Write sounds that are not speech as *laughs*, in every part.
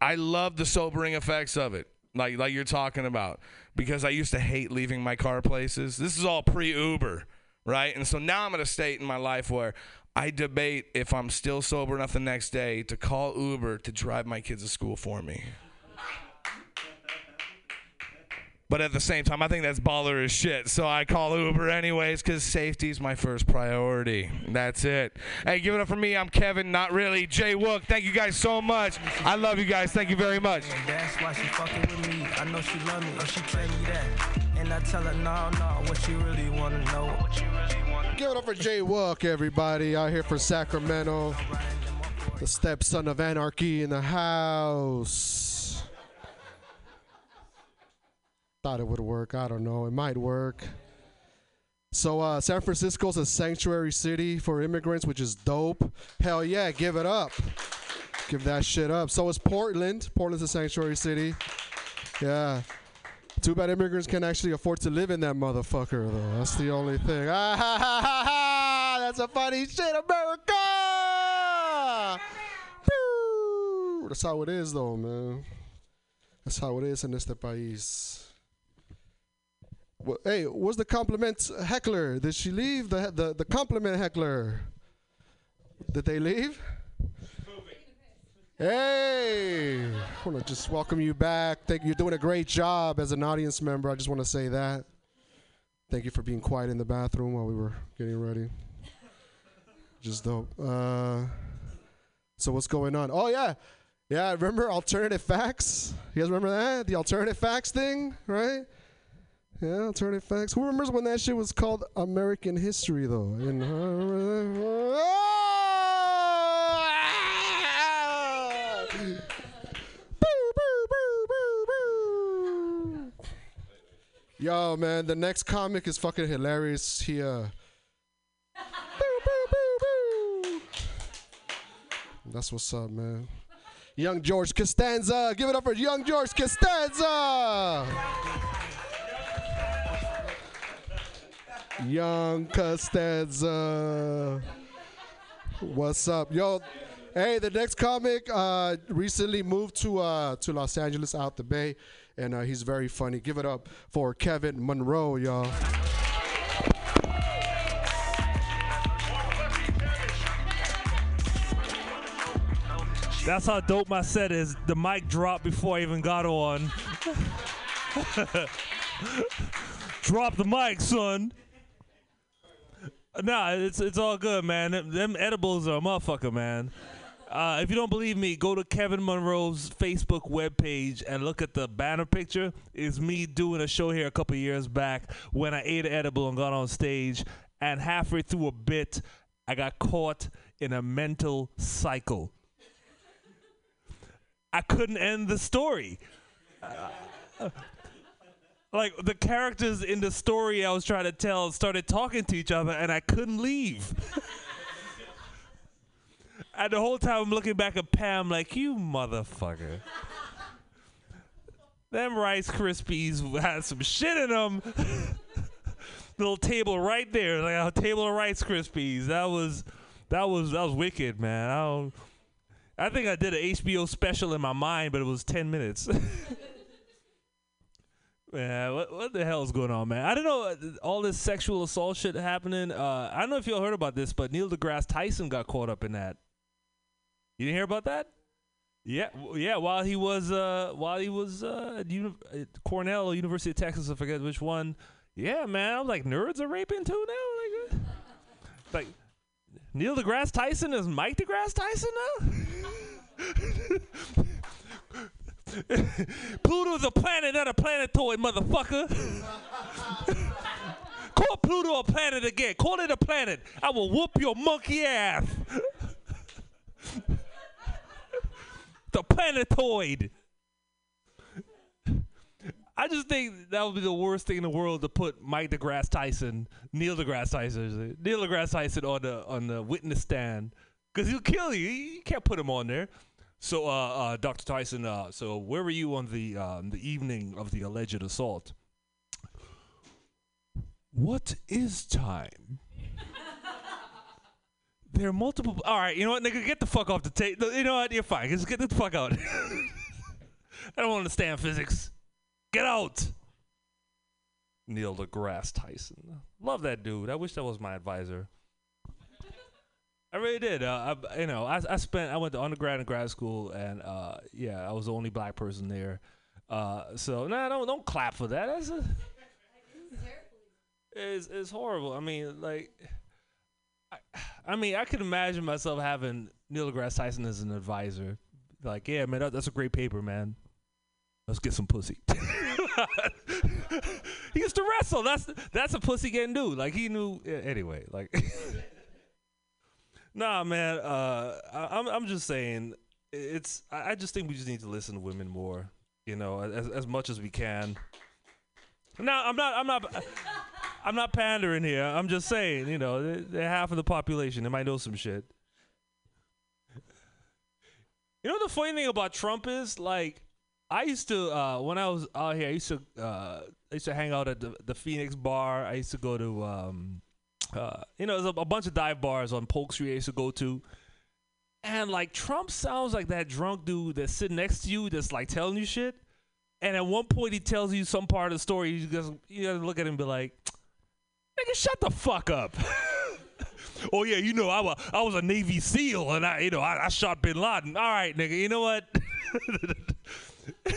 I love the sobering effects of it, like like you're talking about, because I used to hate leaving my car places. This is all pre Uber, right? And so now I'm at a state in my life where I debate if I'm still sober enough the next day to call Uber to drive my kids to school for me. But at the same time, I think that's baller as shit. So I call Uber anyways because safety is my first priority. That's it. Hey, give it up for me. I'm Kevin, not really. Jay Wook. Thank you guys so much. I love you guys. Thank you very much. That's why she fucking with me. I know she love me, or she tell me that. And I tell her, no, no, what she really wanna know. What you really wanna Give it up for Jay Wook, everybody, out here for Sacramento. The stepson of anarchy in the house. Thought it would work. I don't know. It might work. So, uh, San Francisco's a sanctuary city for immigrants, which is dope. Hell yeah, give it up. Give that shit up. So is Portland. Portland's a sanctuary city. Yeah. Too bad immigrants can't actually afford to live in that motherfucker, though. That's the only thing. Ha, ha, ha, ha. That's a funny shit, America! That's how it is, though, man. That's how it is in este país. Hey, where's the compliment heckler? Did she leave? The, the, the compliment heckler. Did they leave? Hey, I want to just welcome you back. Thank you. You're doing a great job as an audience member. I just want to say that. Thank you for being quiet in the bathroom while we were getting ready. Just dope. Uh, so what's going on? Oh yeah, yeah. Remember alternative facts? You guys remember that? The alternative facts thing, right? Yeah, alternative facts. Who remembers when that shit was called American history though? Yo, man, the next comic is fucking hilarious. He uh That's what's up, man. Young George Costanza. Give it up for young George Costanza. Young Costanza. What's up? Yo, hey, the next comic uh, recently moved to uh, to Los Angeles out the Bay, and uh, he's very funny. Give it up for Kevin Monroe, y'all. That's how dope my set is. The mic dropped before I even got on. *laughs* Drop the mic, son. Nah, it's it's all good, man. Them, them edibles are a motherfucker, man. Uh, if you don't believe me, go to Kevin Monroe's Facebook webpage and look at the banner picture. It's me doing a show here a couple years back when I ate an edible and got on stage. And halfway through a bit, I got caught in a mental cycle. I couldn't end the story. Uh, like the characters in the story I was trying to tell started talking to each other, and I couldn't leave. *laughs* and the whole time I'm looking back at Pam, like you motherfucker. Them Rice Krispies had some shit in them. *laughs* Little table right there, like a table of Rice Krispies. That was, that was, that was wicked, man. I. I think I did an HBO special in my mind, but it was 10 minutes. *laughs* man, what, what the hell is going on, man? I don't know. uh, All this sexual assault shit happening. Uh, I don't know if y'all heard about this, but Neil deGrasse Tyson got caught up in that. You didn't hear about that? Yeah, yeah. While he was, uh, while he was uh, at, uni- at Cornell or University of Texas, I forget which one. Yeah, man. I was like, nerds are raping too now. Like, uh, *laughs* like Neil deGrasse Tyson is Mike deGrasse Tyson now? *laughs* *laughs* Pluto's a planet, not a planetoid, motherfucker. *laughs* Call Pluto a planet again. Call it a planet. I will whoop your monkey ass. *laughs* the planetoid. I just think that would be the worst thing in the world to put Mike deGrasse Tyson, Neil deGrasse Tyson, Neil deGrasse Tyson on the on the witness stand because he'll kill you. You can't put him on there. So, uh, uh, Dr. Tyson, uh, so where were you on the um, the evening of the alleged assault? What is time? *laughs* There are multiple. All right, you know what, nigga, get the fuck off the tape. You know what? You're fine. Just get the fuck out. *laughs* I don't understand physics. Get out. Neil deGrasse Tyson. Love that dude. I wish that was my advisor. I really did. Uh, I, you know, I, I spent. I went to undergrad and grad school, and uh, yeah, I was the only black person there. Uh, so nah, don't don't clap for that. That's a, it's it's horrible. I mean, like, I, I mean, I could imagine myself having Neil deGrasse Tyson as an advisor. Like, yeah, man, that, that's a great paper, man. Let's get some pussy. *laughs* he used to wrestle. That's that's a pussy getting dude. Like he knew. yeah, Anyway, like. *laughs* Nah, man. Uh, I, I'm I'm just saying, it's. I just think we just need to listen to women more. You know, as as much as we can. No, I'm not. I'm not. I'm not pandering here. I'm just saying. You know, they- they're half of the population. They might know some shit. You know the funny thing about Trump is like I used to uh, when I was out here. I used to uh, I used to hang out at the, the Phoenix bar. I used to go to um, uh, you know, there's a, a bunch of dive bars on Polk Street I used to go to. And like Trump sounds like that drunk dude that's sitting next to you that's like telling you shit. And at one point he tells you some part of the story, you just you gotta look at him and be like, Nigga, shut the fuck up. *laughs* oh yeah, you know, I was I was a Navy SEAL and I you know I, I shot bin Laden. All right, nigga, you know what? *laughs*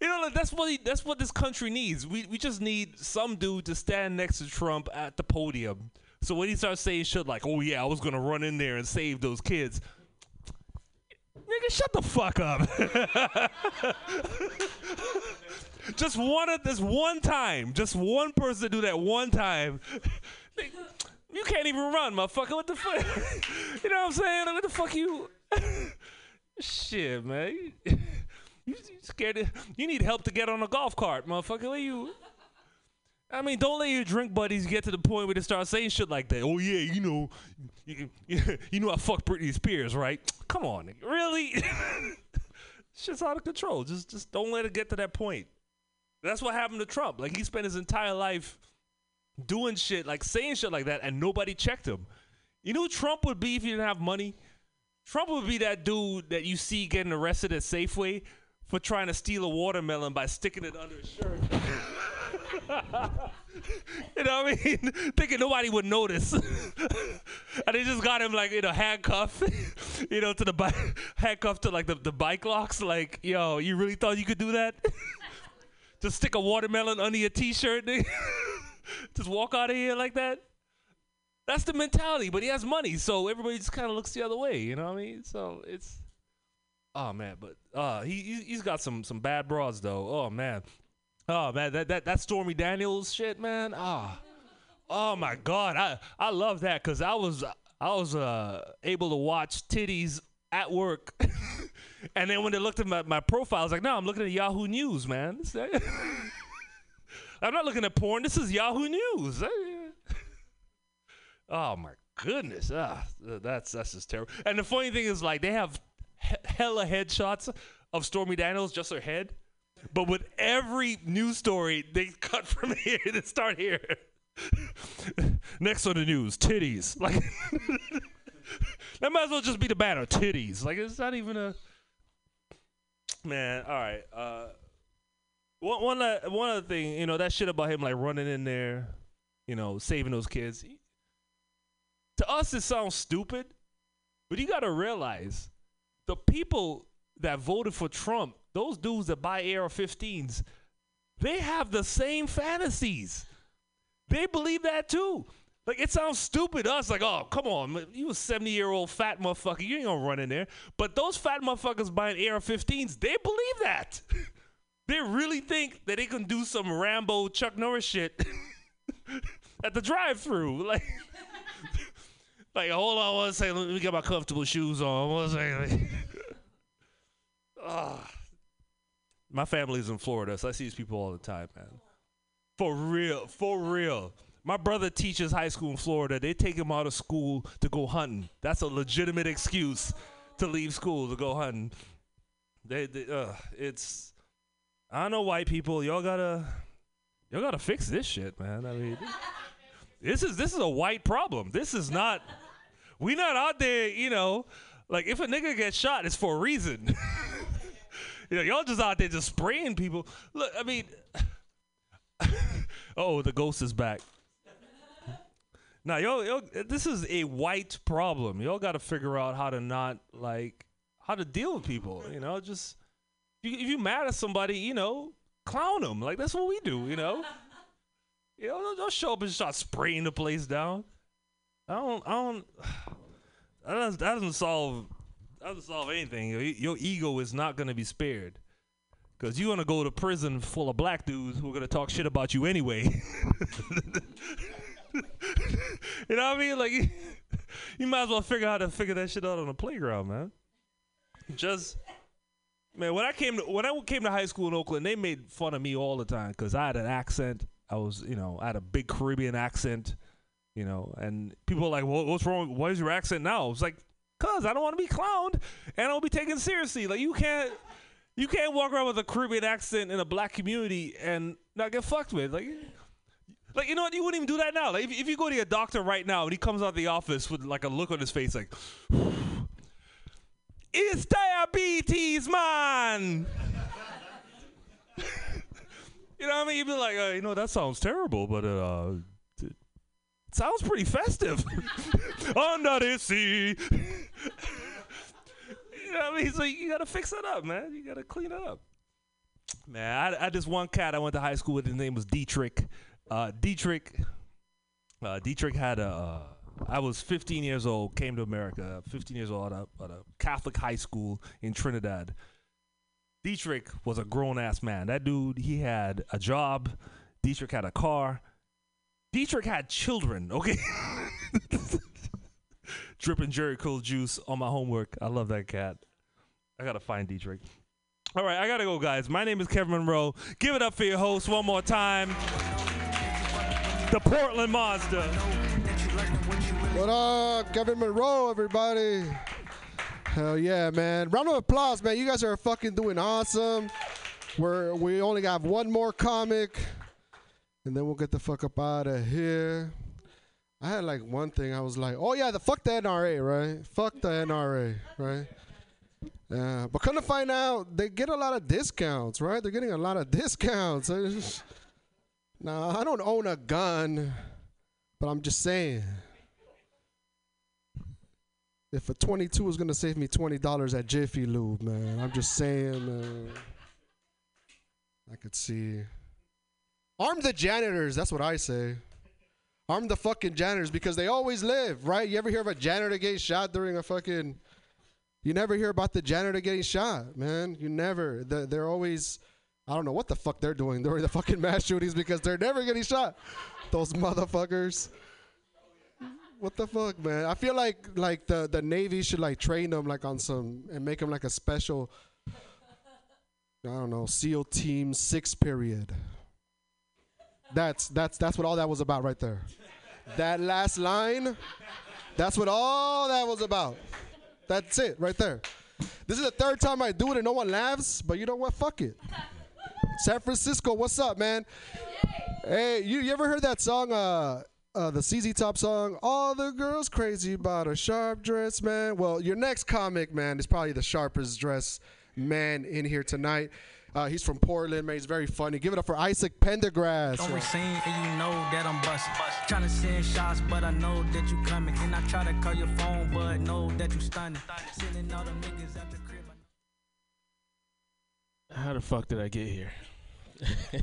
You know, that's what he, that's what this country needs. We we just need some dude to stand next to Trump at the podium. So when he starts saying shit like, "Oh yeah, I was gonna run in there and save those kids," nigga, shut the fuck up. *laughs* just one this one time, just one person to do that one time. You can't even run, motherfucker. What the fuck? *laughs* you know what I'm saying? What the fuck you? *laughs* Shit, man. You, you scared? Of, you need help to get on a golf cart, motherfucker. What you? I mean, don't let your drink buddies get to the point where they start saying shit like that. Oh yeah, you know, you, you *laughs* know I fucked Britney Spears, right? Come on, really? *laughs* Shit's out of control. Just just don't let it get to that point. That's what happened to Trump. Like he spent his entire life doing shit, like saying shit like that, and nobody checked him. You know Trump would be if he didn't have money? Trump would be that dude that you see getting arrested at Safeway for trying to steal a watermelon by sticking it under his shirt. *laughs* you know what I mean? *laughs* Thinking nobody would notice. *laughs* and they just got him like, you know, handcuffed, you know, to the bike, handcuffed to like the, the bike locks. Like, yo, you really thought you could do that? just stick a watermelon under your t-shirt, nigga? just walk out of here like that? That's the mentality, but he has money, so everybody just kind of looks the other way. You know what I mean? So it's, oh man, but uh, he he- he's got some some bad broads though. Oh man, oh man, that that that Stormy Daniels shit, man. Ah, oh my god, I I love that because I was I was uh able to watch titties at work. *laughs* And then when they looked at my, my profile, I was like, no, I'm looking at Yahoo News, man. *laughs* I'm not looking at porn. This is Yahoo News. *laughs* Oh my goodness, ah, that's that's just terrible. And the funny thing is, like, they have he- hella headshots of Stormy Daniels, just her head. But with every news story, they *laughs* cut from here *laughs* to start here. *laughs* Next on the news, titties. Like that might as well just be the banner, titties. Like it's not even a man. All right. Uh, one one uh, one other thing, you know, that shit about him like running in there, you know, saving those kids. To us, it sounds stupid, but you got to realize the people that voted for Trump, those dudes that buy AR-15s, they have the same fantasies. They believe that too. Like it sounds stupid to us, like, oh, come on, you a 70 year old fat motherfucker, you ain't gonna run in there. But those fat motherfuckers buying AR-15s, they believe that. *laughs* they really think that they can do some Rambo Chuck Norris shit *laughs* at the drive-through. Like, *laughs* like hold on one second, let me get my comfortable shoes on. One second. *laughs* Ah. My family's in Florida, so I see these people all the time, man. For real, for real. My brother teaches high school in Florida. They take him out of school to go hunting. That's a legitimate excuse to leave school to go hunting. They, they uh, it's I know white people. Y'all gotta y'all gotta fix this shit, man. I mean, this is this is a white problem. This is not we not out there, you know, like if a nigga gets shot, it's for a reason. *laughs* you know, y'all just out there just spraying people. Look, I mean, *laughs* oh, the ghost is back. Now, yo, yo, this is a white problem. Y'all got to figure out how to not like how to deal with people. You know, just if you mad at somebody, you know, clown them. Like that's what we do. You know, you know, don't, don't show up and start spraying the place down. I don't, I don't. *sighs* That doesn't, that doesn't solve. That doesn't solve anything. Your, your ego is not gonna be spared. Cause you're gonna go to prison full of black dudes who are gonna talk shit about you anyway. *laughs* you know what I mean? Like, you, *laughs* you might as well figure out how to figure that shit out on the playground, man. Just, man, when I came to when I came to high school in Oakland, they made fun of me all the time because I had an accent. I was, you know, I had a big Caribbean accent, you know, and people were like, well, "What's wrong? Why is your accent now?" I was like, "Cause I don't want to be clowned and I don't be taken seriously. Like, you can't." You can't walk around with a Caribbean accent in a black community and not get fucked with. Like, like you know what? You wouldn't even do that now. Like if, if you go to your doctor right now and he comes out of the office with like a look on his face, like, "It's diabetes, man." You know what I mean? You'd be like, uh, you know, that sounds terrible, but uh, it sounds pretty festive. *laughs* Under the sea. *laughs* You know what I mean? So you gotta fix it up, man. You gotta clean it up. Man, I, I just one cat I went to high school with. His name was Dietrich. Uh, Dietrich. Uh, Dietrich had a. Uh, I was 15 years old. Came to America. 15 years old at a, at a Catholic high school in Trinidad. Dietrich was a grown ass man. That dude, he had a job. Dietrich had a car. Dietrich had children. Okay. *laughs* dripping Jheri curl juice on my homework. I love that cat. I gotta find Dietrich. All right, I gotta go, guys. My name is Kevin Monroe. Give it up for your host one more time. The Portland Mazda. What up, Kevin Monroe, everybody? Hell yeah, man! Round of applause, man. You guys are fucking doing awesome. We're we only got one more comic, and then we'll get the fuck up out of here. I had like one thing. I was like, oh yeah, the fuck the NRA, right? Fuck the NRA, right? Yeah, but come to find out, they get a lot of discounts, right? They're getting a lot of discounts. *laughs* Now I don't own a gun, but I'm just saying. If a 22 is gonna save me twenty dollars at Jiffy Lube, man, I'm just saying, man. I could see. Arm the janitors. That's what I say. Arm the fucking janitors because they always live, right? You ever hear of a janitor getting shot during a fucking? You never hear about the janitor getting shot, man. You never. They're always. I don't know what the fuck they're doing during the fucking mass shootings because they're never getting shot. Those motherfuckers. What the fuck, man? I feel like like the the Navy should like train them like on some and make them like a special. I don't know, SEAL Team Six period. That's that's that's what all that was about right there. That last line, that's what all that was about. That's it right there. This is the third time I do it and no one laughs, but you know what? Fuck it. San Francisco, what's up, man? Hey, you, you ever heard that song, uh, uh, the ZZ Top song? All the girls crazy about a sharp dress, man. Well, your next comic, man, is probably the sharpest dress man in here tonight. Uh, he's from Portland, man. He's very funny. Give it up for Isaac Pendergrass. Don't receive and you know that I'm busting. Tryna send shots, but I know that you coming. And I try to call your phone, but know that you stunning. Sending all them niggas at the crib. How the fuck did I get here? *laughs*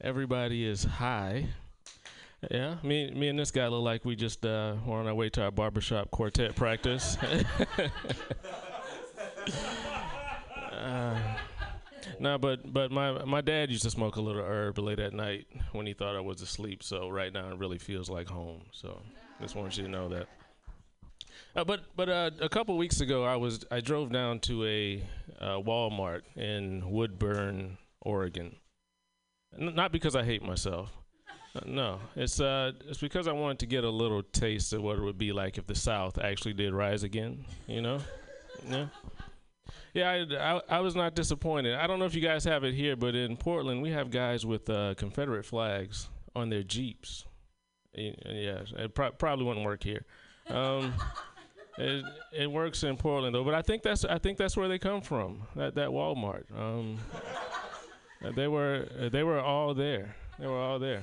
Everybody is high. Yeah, me, me and this guy look like we just uh, were on our way to our barbershop quartet practice. *laughs* uh, no, but but my my dad used to smoke a little herb late at night when he thought I was asleep. So right now it really feels like home. So just want you to know that. Uh, but but uh, a couple weeks ago, I was I drove down to a uh, Walmart in Woodburn, Oregon. N- not because I hate myself. No, it's uh it's because I wanted to get a little taste of what it would be like if the South actually did rise again. You know, yeah. Yeah, I, I, I was not disappointed. I don't know if you guys have it here, but in Portland, we have guys with uh, Confederate flags on their Jeeps. Yeah, it pro- probably wouldn't work here. Um, *laughs* it it works in Portland though, but I think that's I think that's where they come from. That that Walmart. Um, they were they were all there. They were all there.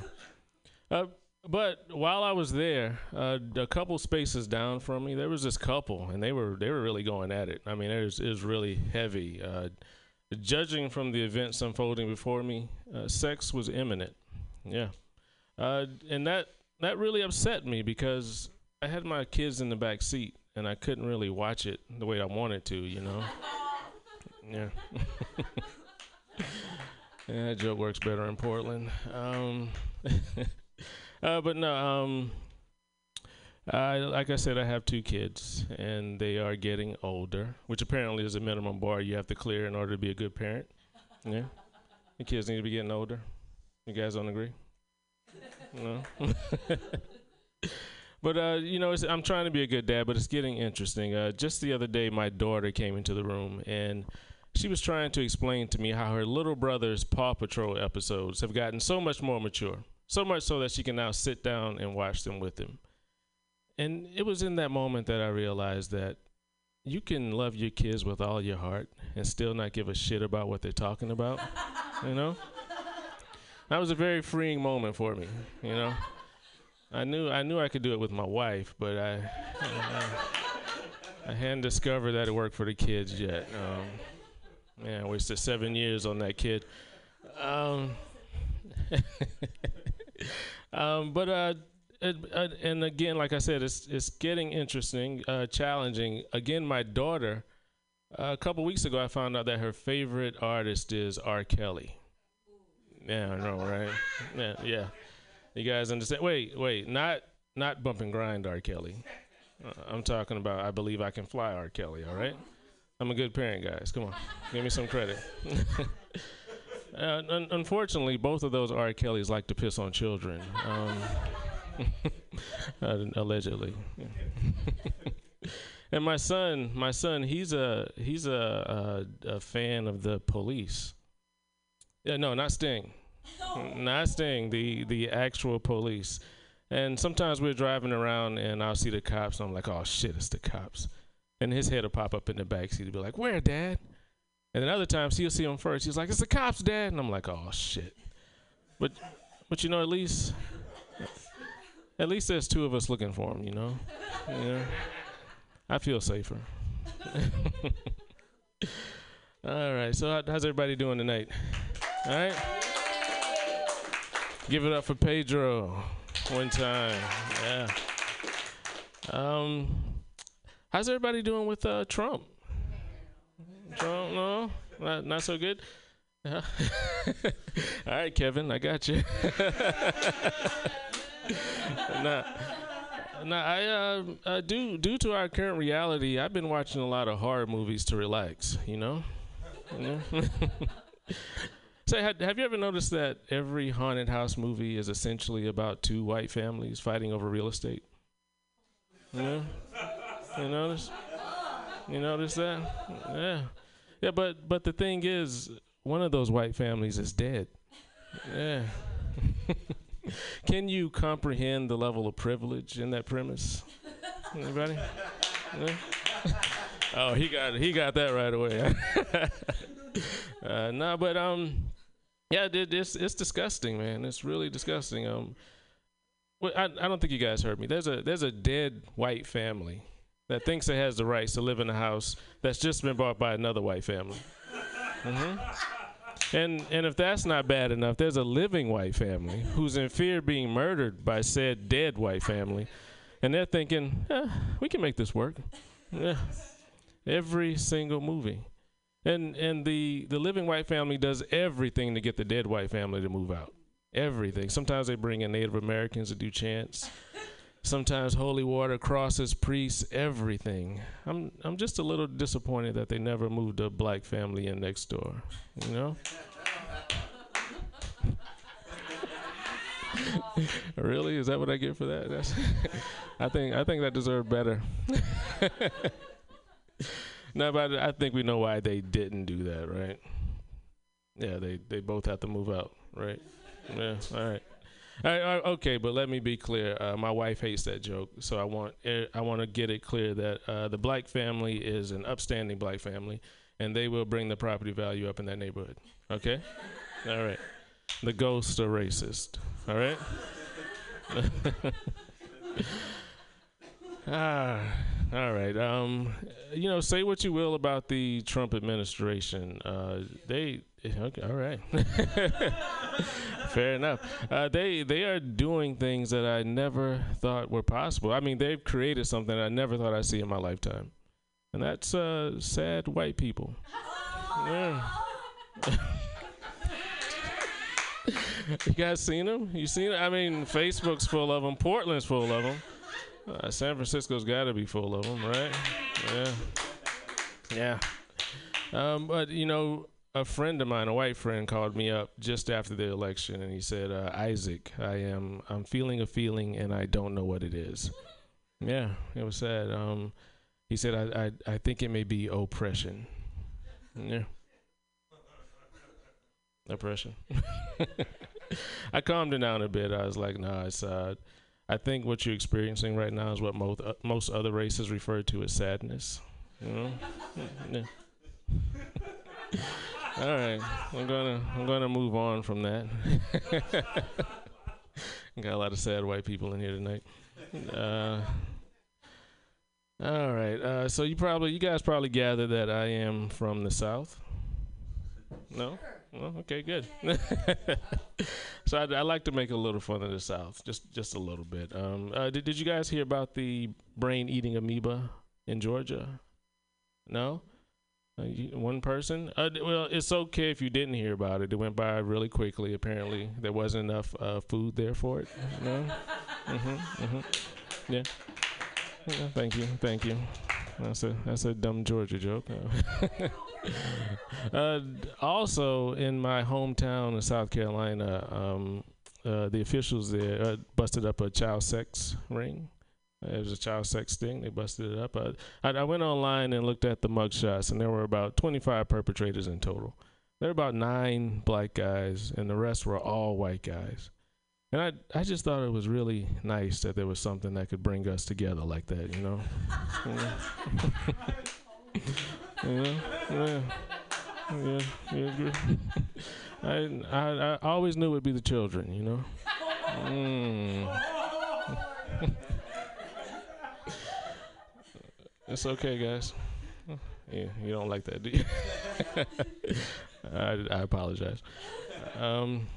Uh, but while I was there, uh, a couple spaces down from me, there was this couple, and they were they were really going at it. I mean, it was it was really heavy. Uh, judging from the events unfolding before me, uh, sex was imminent. Yeah, uh, and that that really upset me because I had my kids in the back seat, and I couldn't really watch it the way I wanted to. You know. *laughs* Yeah. *laughs* yeah, that joke works better in Portland. Um, *laughs* uh, but no, um, I, like I said, I have two kids, and they are getting older, which apparently is a minimum bar you have to clear in order to be a good parent. Yeah, the kids need to be getting older. You guys don't agree? No. *laughs* but uh, you know, I'm trying to be a good dad, but it's getting interesting. Uh, just the other day, my daughter came into the room, and she was trying to explain to me how her little brother's Paw Patrol episodes have gotten so much more mature, so much so that she can now sit down and watch them with him. And it was in that moment that I realized that you can love your kids with all your heart and still not give a shit about what they're talking about, *laughs* you know? That was a very freeing moment for me, you know? I knew I knew I could do it with my wife, but I I, I hadn't discovered that it worked for the kids yet. Um, Man, I wasted seven years on that kid. Um, *laughs* um, but uh, it, uh, and again, like I said, it's it's getting interesting, uh, challenging. Again, my daughter. Uh, a couple weeks ago, I found out that her favorite artist is R. Kelly. Yeah, I know, right? *laughs* Yeah, yeah. You guys understand? Wait, wait, not not bump and grind R. Kelly. Uh, I'm talking about I believe I can fly R. Kelly. All right. I'm a good parent, guys. Come on, give me some credit. *laughs* uh, un- unfortunately, both of those R. Kellys like to piss on children, um, *laughs* uh, allegedly. *laughs* and my son, my son, he's a he's a, a, a fan of the police. Yeah, no, not Sting, *laughs* not Sting. The the actual police. And sometimes we're driving around and I'll see the cops. And I'm like, oh shit, it's the cops and his head will pop up in the back seat and be like, "Where, Dad?" And then other times he'll see him first. He's like, "It's the cops, Dad," and I'm like, "Oh shit." But, but you know, at least, at least there's two of us looking for him. You know, yeah. I feel safer. *laughs* All right. So how, how's everybody doing tonight? All right. Give it up for Pedro. One time. Yeah. Um. How's everybody doing with uh, Trump? Trump, no, not not so good. *laughs* All right, Kevin, I got you. *laughs* nah, nah, I uh, uh, due due to our current reality, I've been watching a lot of horror movies to relax. You know. *laughs* Say, have, have you ever noticed that every haunted house movie is essentially about two white families fighting over real estate? You? You notice? You notice that? Yeah. Yeah, but but the thing is, one of those white families is dead. Yeah. *laughs* Can you comprehend the level of privilege in that premise? Anybody? Yeah? oh, he got he got that right away. *laughs* uh, no, but um, yeah, it, it's it's disgusting, man. It's really disgusting. Um, well, I I don't think you guys heard me. There's a there's a dead white family that thinks it has the rights to live in a house that's just been bought by another white family. Mm-hmm. And and if that's not bad enough, there's a living white family who's in fear of being murdered by said dead white family, and they're thinking, eh, we can make this work. Yeah. Every single movie. And and the the living white family does everything to get the dead white family to move out. Everything. Sometimes they bring in Native Americans to do chants sometimes holy water, crosses, priests, everything. I'm I'm just a little disappointed that they never moved a black family in next door. You know. *laughs* really? Is that what I get for that? That's *laughs* I think I think that deserved better. *laughs* no, but I think we know why they didn't do that, right? Yeah, they they both have to move out, right? Yeah, all right. I, I, okay, but let me be clear. Uh, my wife hates that joke, so I want I want to get it clear that uh, the black family is an upstanding black family, and they will bring the property value up in that neighborhood. Okay, *laughs* all right. The ghosts are racist. All right. *laughs* ah, all right. Um, you know, say what you will about the Trump administration. Uh, they okay, all right. *laughs* Fair enough. Uh, they they are doing things that I never thought were possible. I mean, they've created something I never thought I'd see in my lifetime, and that's uh, sad white people. Yeah. *laughs* you guys seen them? You seen? Them? I mean, Facebook's full of them. Portland's full of them. Uh, San Francisco's got to be full of them, right? Yeah. Yeah. Um, but you know, a friend of mine, a white friend, called me up just after the election, and he said, uh, "Isaac, I am I'm feeling a feeling, and I don't know what it is." *laughs* Yeah, it was sad. Um, he said, I, "I I think it may be oppression." Yeah. *laughs* Oppression. *laughs* I calmed it down a bit. I was like, "Nah, it's uh." I think what you're experiencing right now is what most uh, most other races refer to as sadness. You know? yeah. All right, I'm gonna I'm gonna move on from that. *laughs* Got a lot of sad white people in here tonight. Uh, all right, uh, so you probably you guys probably gathered that I am from the South. No. Well, okay, good. *laughs* so I, I, like to make a little fun of the South, just just a little bit. Um, uh, did did you guys hear about the brain-eating amoeba in Georgia? No. Uh, one person. Uh, well, it's okay if you didn't hear about it. It went by really quickly. Apparently, there wasn't enough uh, food there for it. No. mhm. mm-hmm. Yeah. yeah. Thank you. Thank you. That's a that's a dumb Georgia joke. *laughs* uh, also, in my hometown of South Carolina, um, uh, the officials there uh, busted up a child sex ring. It was a child sex thing. They busted it up. I, I went online and looked at the mugshots, and there were about 25 perpetrators in total. There were about nine black guys, and the rest were all white guys. And I, I just thought it was really nice that there was something that could bring us together like that, you know. *laughs* *laughs* yeah, yeah, yeah, yeah. I, I, I always knew it'd be the children, you know. Mm. It's okay, guys. Yeah, you don't like that, do you? *laughs* I, I apologize. Um,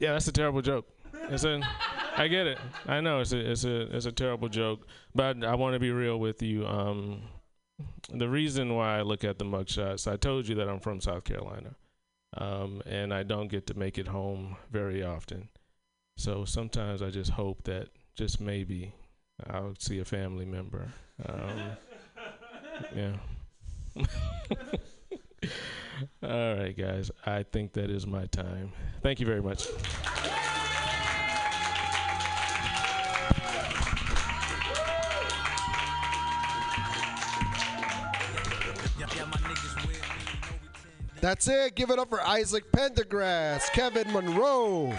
yeah, that's a terrible joke. It's a, I get it. I know it's a, it's a, it's a terrible joke. But I want to be real with you. Um, the reason why I look at the mugshots, I told you that I'm from South Carolina, um, and I don't get to make it home very often. So sometimes I just hope that just maybe I'll see a family member. Um, *laughs* yeah. *laughs* All right, guys. I think that is my time. Thank you very much. That's it. Give it up for Isaac Pendergrass, Kevin Monroe,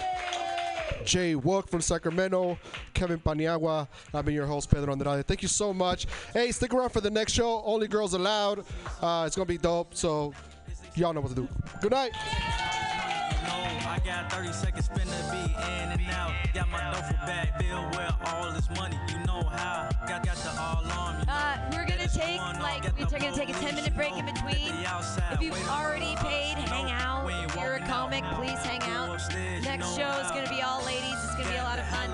Jay Wook from Sacramento, Kevin Paniagua. I've been your host, Pedro Andrade. Thank you so much. Hey, stick around for the next show. Only Girls Allowed. Uh, it's going to be dope. So y'all know what to do. Good night. I got 30 seconds, spin the beat in and out. Got my duffel bag filled with all this money. You know how. Got, got the all on. Uh, we're gonna take like we're gonna take a 10 minute break in between. If you've already paid, hang out. If you're a comic, please hang out. Next show is gonna be all ladies. It's gonna be a lot of fun.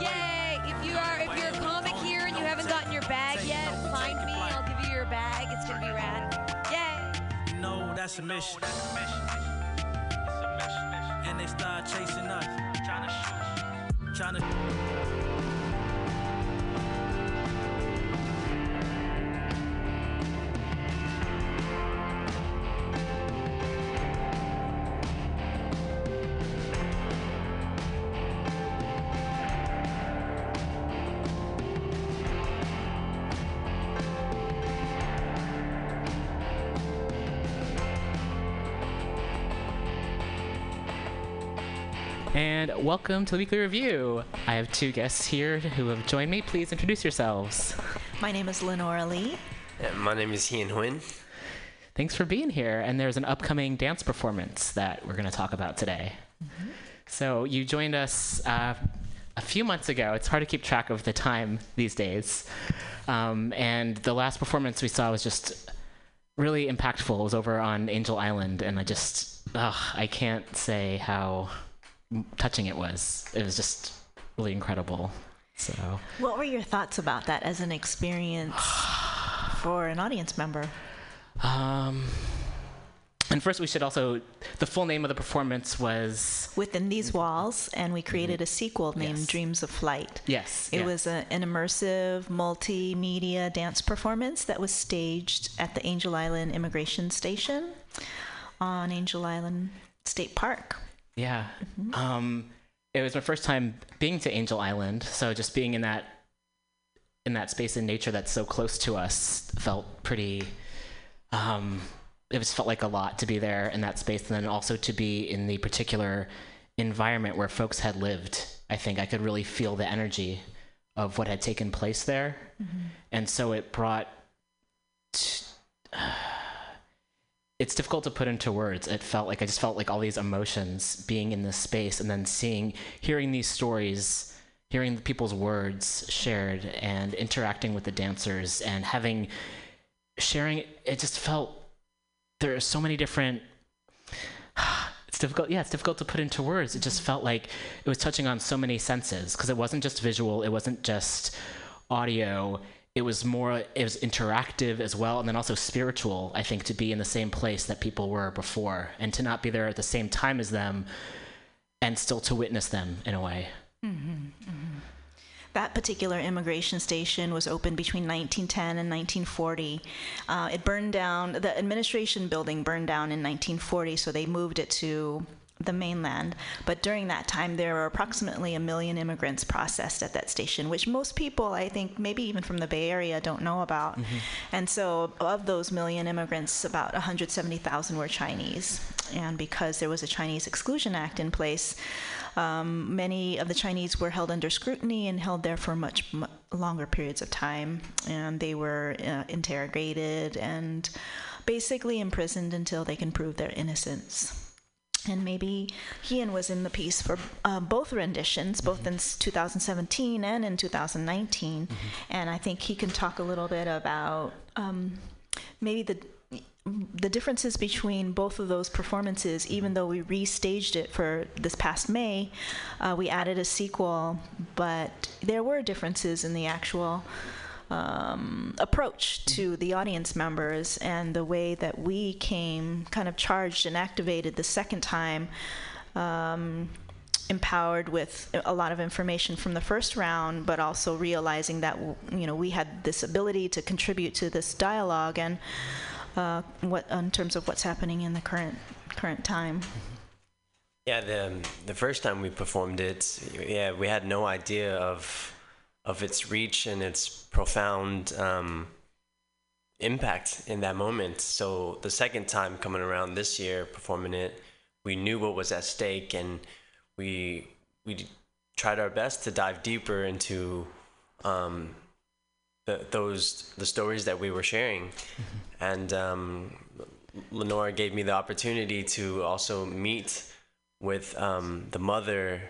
Yay! If you are if you're a comic here and you haven't gotten your bag yet, find me. I'll give you your bag. It's gonna be rad. Yay! No, that's a mission. And they start chasing us. Trying to shoot. Trying to. Welcome to the weekly review. I have two guests here who have joined me. Please introduce yourselves. My name is Lenora Lee. Yeah, my name is Hien Huynh. Thanks for being here. And there's an upcoming dance performance that we're going to talk about today. So you joined us uh, a few months ago. It's hard to keep track of the time these days. Um, and the last performance we saw was just really impactful. It was over on Angel Island, and I just, ugh, I can't say how touching it was. It was just really incredible. So. What were your thoughts about that as an experience *sighs* for an audience member? Um, and first, we should also, the full name of the performance was. Within These Walls, and we created a sequel named Yes. Dreams of Flight. Yes. It yeah. was a, an immersive multimedia dance performance that was staged at the Angel Island Immigration Station on Angel Island State Park. Yeah. Um, it was my first time being to Angel Island, so just being in that in that space in nature that's so close to us felt pretty. Um, it was felt like a lot to be there in that space, and then also to be in the particular environment where folks had lived. I think I could really feel the energy of what had taken place there, and so it brought. T- it's difficult to put into words. It felt like I just felt like all these emotions being in this space and then seeing, hearing these stories, hearing people's words shared and interacting with the dancers and having, sharing, it just felt, there are so many different, *sighs* it's difficult, yeah, it's difficult to put into words. It just felt like it was touching on so many senses because it wasn't just visual, it wasn't just audio it was more it was interactive as well and then also spiritual i think to be in the same place that people were before and to not be there at the same time as them and still to witness them in a way That particular immigration station was opened between 1910 and 1940. Uh, it burned down, the administration building burned down in 1940, so they moved it to the mainland. But during that time, there were approximately a million immigrants processed at that station, which most people, I think, maybe even from the Bay Area, don't know about. And so, of those million immigrants, about 170,000 were Chinese. And because there was a Chinese Exclusion Act in place, um, many of the Chinese were held under scrutiny and held there for much mu longer periods of time. And they were uh, interrogated and basically imprisoned until they can prove their innocence. And maybe Hien was in the piece for uh, both renditions, both in 2017 and in 2019. And I think he can talk a little bit about um, maybe the the differences between both of those performances, even though we restaged it for this past May, uh, we added a sequel, but there were differences in the actual um, approach to the audience members and the way that we came kind of charged and activated the second time. Um, empowered with a lot of information from the first round, but also realizing that you know we had this ability to contribute to this dialogue and uh, what in terms of what's happening in the current current time. Yeah, the the first time we performed it, yeah, we had no idea of of its reach and its profound um, impact in that moment. So the second time coming around this year performing it, we knew what was at stake and we we tried our best to dive deeper into um, the, those the stories that we were sharing, and um, Lenora gave me the opportunity to also meet with um, the mother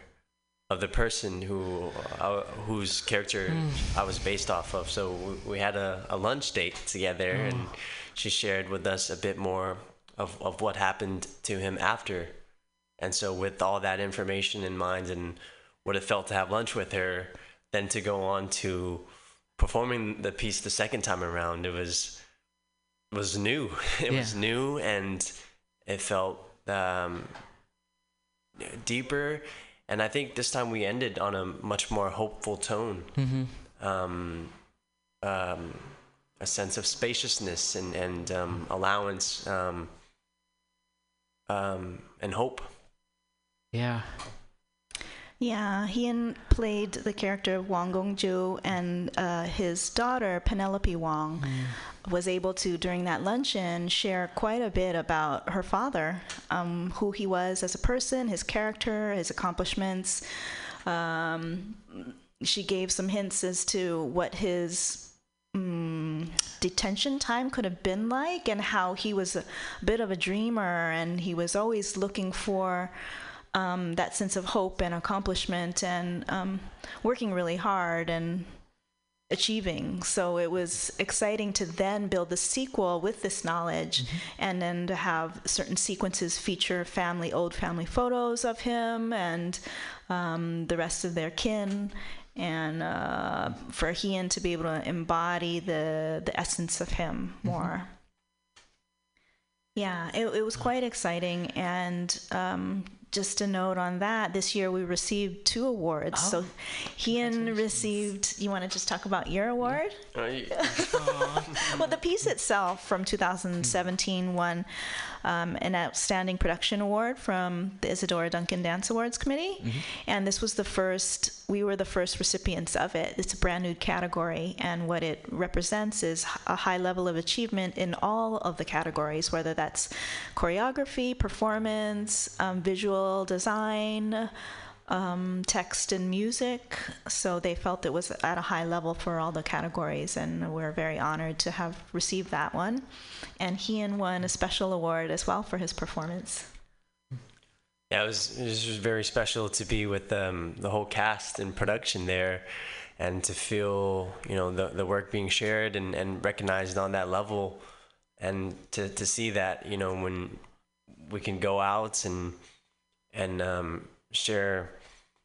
of the person who uh, whose character I was based off of. So we, we had a, a lunch date together, and she shared with us a bit more of, of what happened to him after. And so, with all that information in mind and what it felt to have lunch with her, then to go on to performing the piece the second time around, it was was new. *laughs* It was new, and it felt um, deeper. And I think this time we ended on a much more hopeful tone. Mm-hmm. Um, um, a sense of spaciousness and, and um, allowance um, um, and hope. Yeah. Yeah, Hien played the character of Wang Gongju, and uh, his daughter Penelope Wang was able to, during that luncheon, share quite a bit about her father, um, who he was as a person, his character, his accomplishments. Um, she gave some hints as to what his mm, detention time could have been like, and how he was a bit of a dreamer, and he was always looking for um, that sense of hope and accomplishment and um, working really hard and achieving. So it was exciting to then build the sequel with this knowledge and then to have certain sequences feature family, old family photos of him and um, the rest of their kin. And uh, for Hien to be able to embody the, the essence of him more. Yeah, it, it was quite exciting. And um, just a note on that, this year we received two awards. so Hien received, you want to just talk about your award? Uh, *laughs* *laughs* well, the piece itself from 2017 won um, an outstanding production award from the Isadora Duncan Dance Awards Committee, and this was the first. We were the first recipients of it. It's a brand new category, and what it represents is a high level of achievement in all of the categories, whether that's choreography, performance, um, visual design. Um, text and music, so they felt it was at a high level for all the categories, and we're very honored to have received that one. And Hien won a special award as well for his performance. Yeah, it was, it was very special to be with um, the whole cast and production there and to feel, you know, the, the work being shared and, and recognized on that level and to, to see that, you know, when we can go out and, and um, share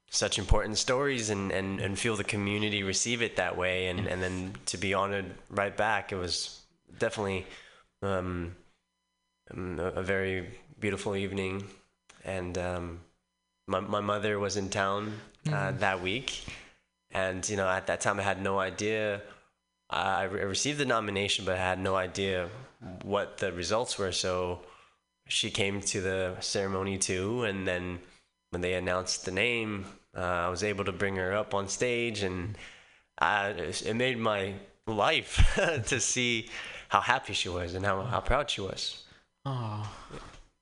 such important stories and, and, and feel the community receive it that way. And, and then to be honored right back, it was definitely um, um, a, very beautiful evening. And um, my, my mother was in town uh, that week. And you know at that time i had no idea I, I received the nomination but i had no idea what the results were. So she came to the ceremony too and then when they announced the name uh, i was able to bring her up on stage and I, it made my life *laughs* to see how happy she was and how, how proud she was Oh,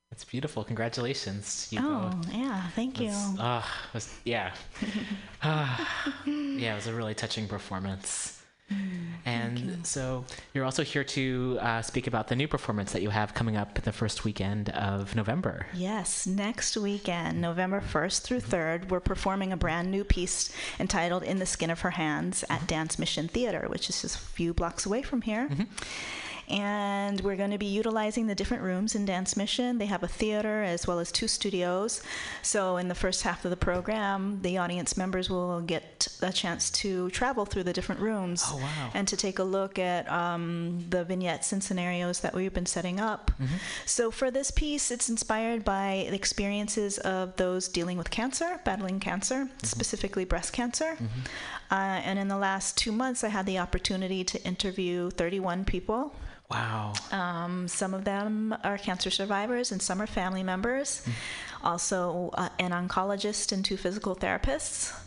that's beautiful. Congratulations. You Oh, both. yeah, thank you. That's- Ah, was- yeah. *laughs* Ah, yeah, it was a really touching performance. Mm-hmm. And so you're also here to uh, speak about the new performance that you have coming up the first weekend of November. Yes, next weekend, November 1st through mm-hmm. 3rd, we're performing a brand new piece entitled In the Skin of Her Hands at mm-hmm. Dance Mission Theater, which is just a few blocks away from here. And we're going to be utilizing the different rooms in Dance Mission. They have a theater as well as two studios. So, in the first half of the program, the audience members will get a chance to travel through the different rooms Oh, wow. and to take a look at um, the vignettes and scenarios that we've been setting up. Mm-hmm. So for this piece, it's inspired by the experiences of those dealing with cancer, battling cancer, mm-hmm. specifically breast cancer. Mm-hmm. Uh, and in the last two months, I had the opportunity to interview 31 people. Wow. Um, some of them are cancer survivors, and some are family members. Also, uh, an oncologist and two physical therapists.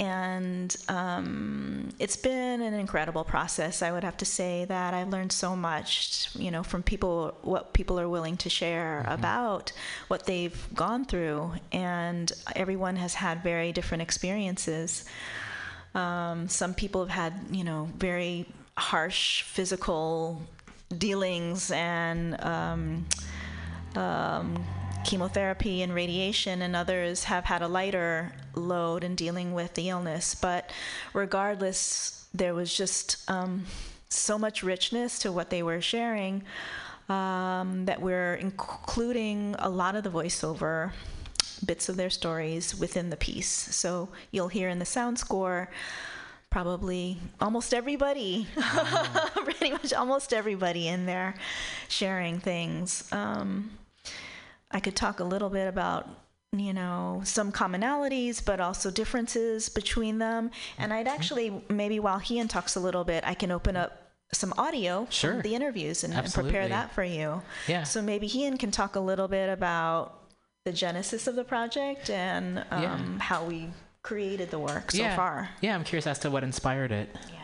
And um, it's been an incredible process. I would have to say that I've learned so much, you know, from people, what people are willing to share about what they've gone through. And everyone has had very different experiences. Um, some people have had, you know, very harsh physical dealings and um, um, chemotherapy and radiation, and others have had a lighter load in dealing with the illness. But regardless, there was just um, so much richness to what they were sharing um, that we're including a lot of the voiceover bits of their stories within the piece. So you'll hear in the sound score probably almost everybody, *laughs* pretty much almost everybody in there sharing things. Um, I could talk a little bit about you know some commonalities but also differences between them and i'd actually maybe while Hien talks a little bit i can open up some audio Sure. from the interviews and, and prepare that for you Yeah. so maybe Hien can talk a little bit about the genesis of the project and um, Yeah. how we created the work so yeah. far. Yeah, I'm curious as to what inspired it. Yeah.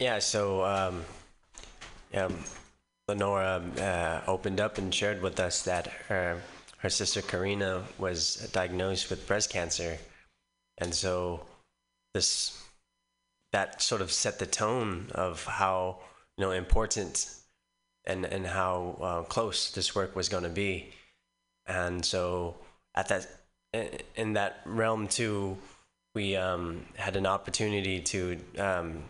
Yeah, so um, yeah, Lenora uh, opened up and shared with us that her her sister Karina was diagnosed with breast cancer, and so this that sort of set the tone of how you know important and and how uh, close this work was going to be, and so at that in- that realm too, we um, had an opportunity to um,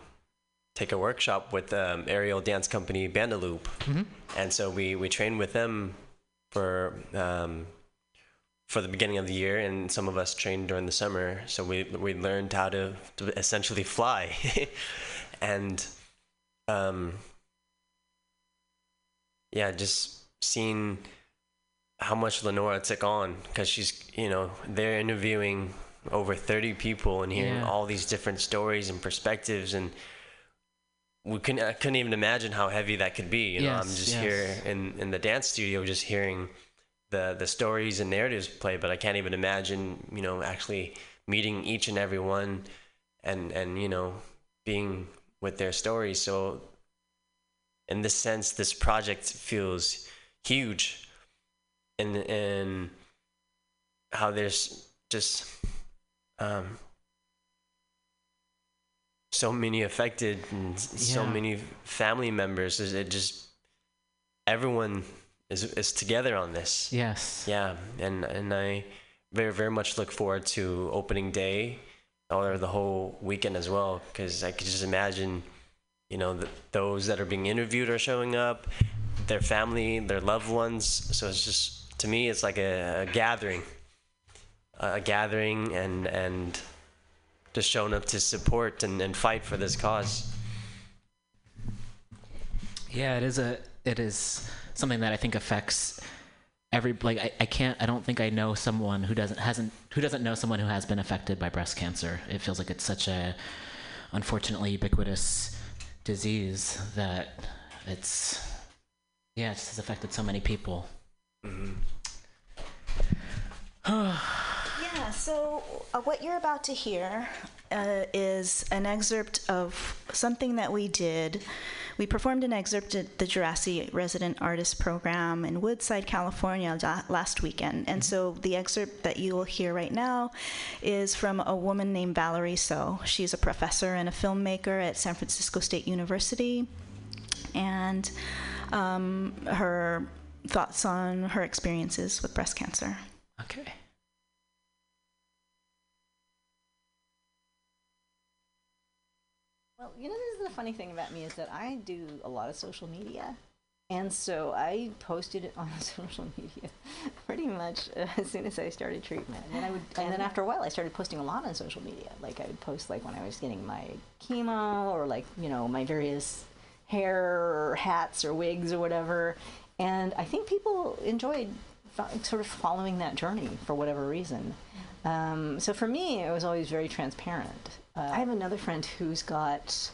take a workshop with um, aerial dance company Bandaloop, Mhm. and so we we trained with them for um, for the beginning of the year, and some of us trained during the summer. So we we learned how to, to essentially fly, *laughs* and um, yeah, just seeing how much Lenora took on because she's you know they're interviewing over 30 people and hearing Yeah. all these different stories and perspectives and we couldn't I couldn't even imagine how heavy that could be you know I'm just yes. here in in the dance studio just hearing the the stories and narratives play but I can't even imagine you know actually meeting each and every one and and you know being with their stories so in this sense this project feels huge and and how there's just um so many affected and s- so many family members Is it just everyone is is together on this Yes. yeah and and i very very much look forward to opening day or the whole weekend as well because i could just imagine you know th those that are being interviewed are showing up their family their loved ones so it's just to me it's like a, a gathering a gathering and and just showing up to support and, and fight for this cause Yeah, it is a it is something that I think affects every like I, I can't I don't think I know someone who doesn't hasn't who doesn't know someone who has been affected by breast cancer. It feels like it's such a unfortunately ubiquitous disease that it's yeah, it's affected so many people. Yeah, so uh, what you're about to hear uh, is an excerpt of something that we did. We performed an excerpt at the Djerassi Resident Artist Program in Woodside, California la- last weekend. And so the excerpt that you will hear right now is from a woman named Valerie Soe. She's a professor and a filmmaker at San Francisco State University. And um, her thoughts on her experiences with breast cancer. Okay. Well, you know, this is the funny thing about me is that I do a lot of social media. And so I posted it on *laughs* social media pretty much uh, as soon as I started treatment. And then I would, and then after a while, I started posting a lot on social media. Like I would post like when I was getting my chemo or like you know my various hair or hats or wigs or whatever. And I think people enjoyed sort of following that journey for whatever reason. Um, so for me, it was always very transparent. Uh, I have another friend who's got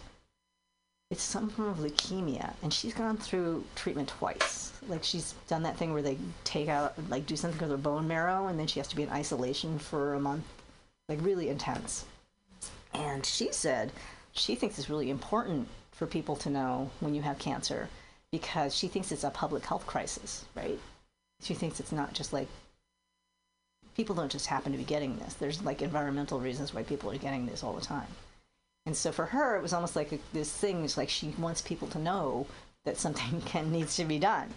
it's some form of leukemia, and she's gone through treatment twice. Like she's done that thing where they take out, like, do something with her bone marrow, and then she has to be in isolation for a month, like really intense. And she said she thinks it's really important for people to know when you have cancer because she thinks it's a public health crisis, right? She thinks it's not just like people don't just happen to be getting this. There's like environmental reasons why people are getting this all the time. And so for her, it was almost like a, this thing. is like she wants people to know that something *laughs* can needs to be done.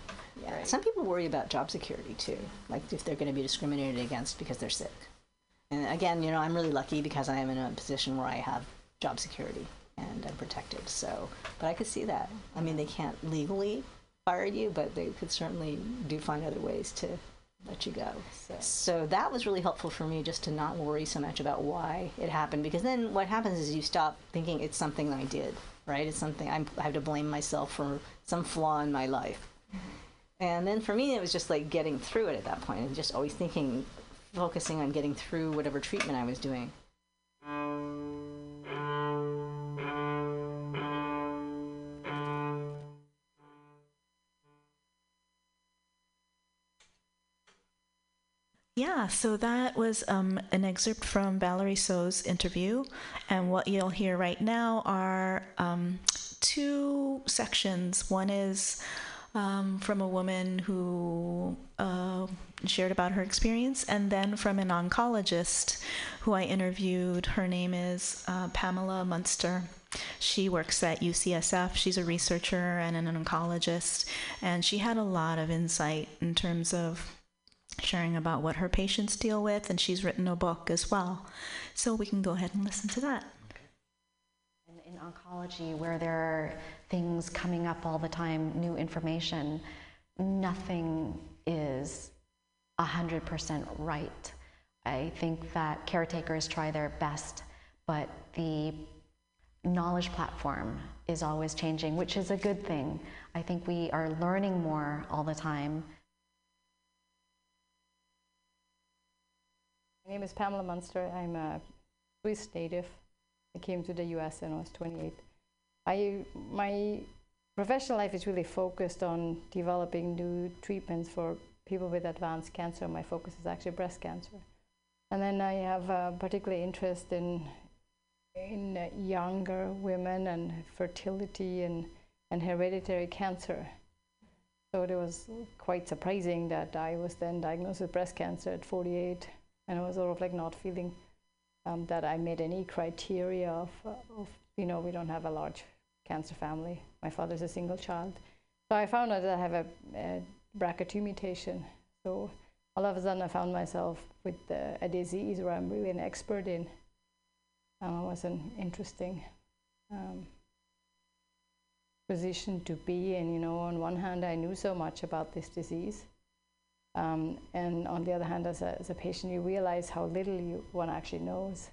Yeah. Some people worry about job security too, like if they're going to be discriminated against because they're sick. And again, you know, I'm really lucky because I am in a position where I have job security and I'm protected. So, but I could see that. I mean, they can't legally fire you, but they could certainly do find other ways to let you go. So, so that was really helpful for me just to not worry so much about why it happened because then what happens is you stop thinking it's something I did, right? It's something I'm, I have to blame myself for some flaw in my life. And then for me, it was just like getting through it at that point and just always thinking, focusing on getting through whatever treatment I was doing. Yeah, so that was um, an excerpt from Valerie Soe's interview. And what you'll hear right now are um, two sections. One is um, from a woman who uh, shared about her experience, and then from an oncologist who I interviewed. Her name is uh, Pamela Munster. She works at UCSF. She's a researcher and an oncologist, and she had a lot of insight in terms of sharing about what her patients deal with, and she's written a book as well. So we can go ahead and listen to that. In, in oncology, where there are things coming up all the time, new information, nothing is 100% right. I think that caretakers try their best, but the knowledge platform is always changing, which is a good thing. I think we are learning more all the time. My name is Pamela Munster. I'm a Swiss native. I came to the US when I was 28. I, my professional life is really focused on developing new treatments for people with advanced cancer. My focus is actually breast cancer. And then I have a particular interest in, in uh, younger women and fertility and, and hereditary cancer. So it was quite surprising that I was then diagnosed with breast cancer at 48 and I was sort of like not feeling um, that I met any criteria of, uh, of, you know, we don't have a large cancer family. My father's a single child. So I found out that I have a, a BRCA2 mutation. So all of a sudden I found myself with uh, a disease where I'm really an expert in. Um, it was an interesting um, position to be in. You know, on one hand, I knew so much about this disease. Um, and on the other hand, as a, as a patient, you realize how little you, one actually knows.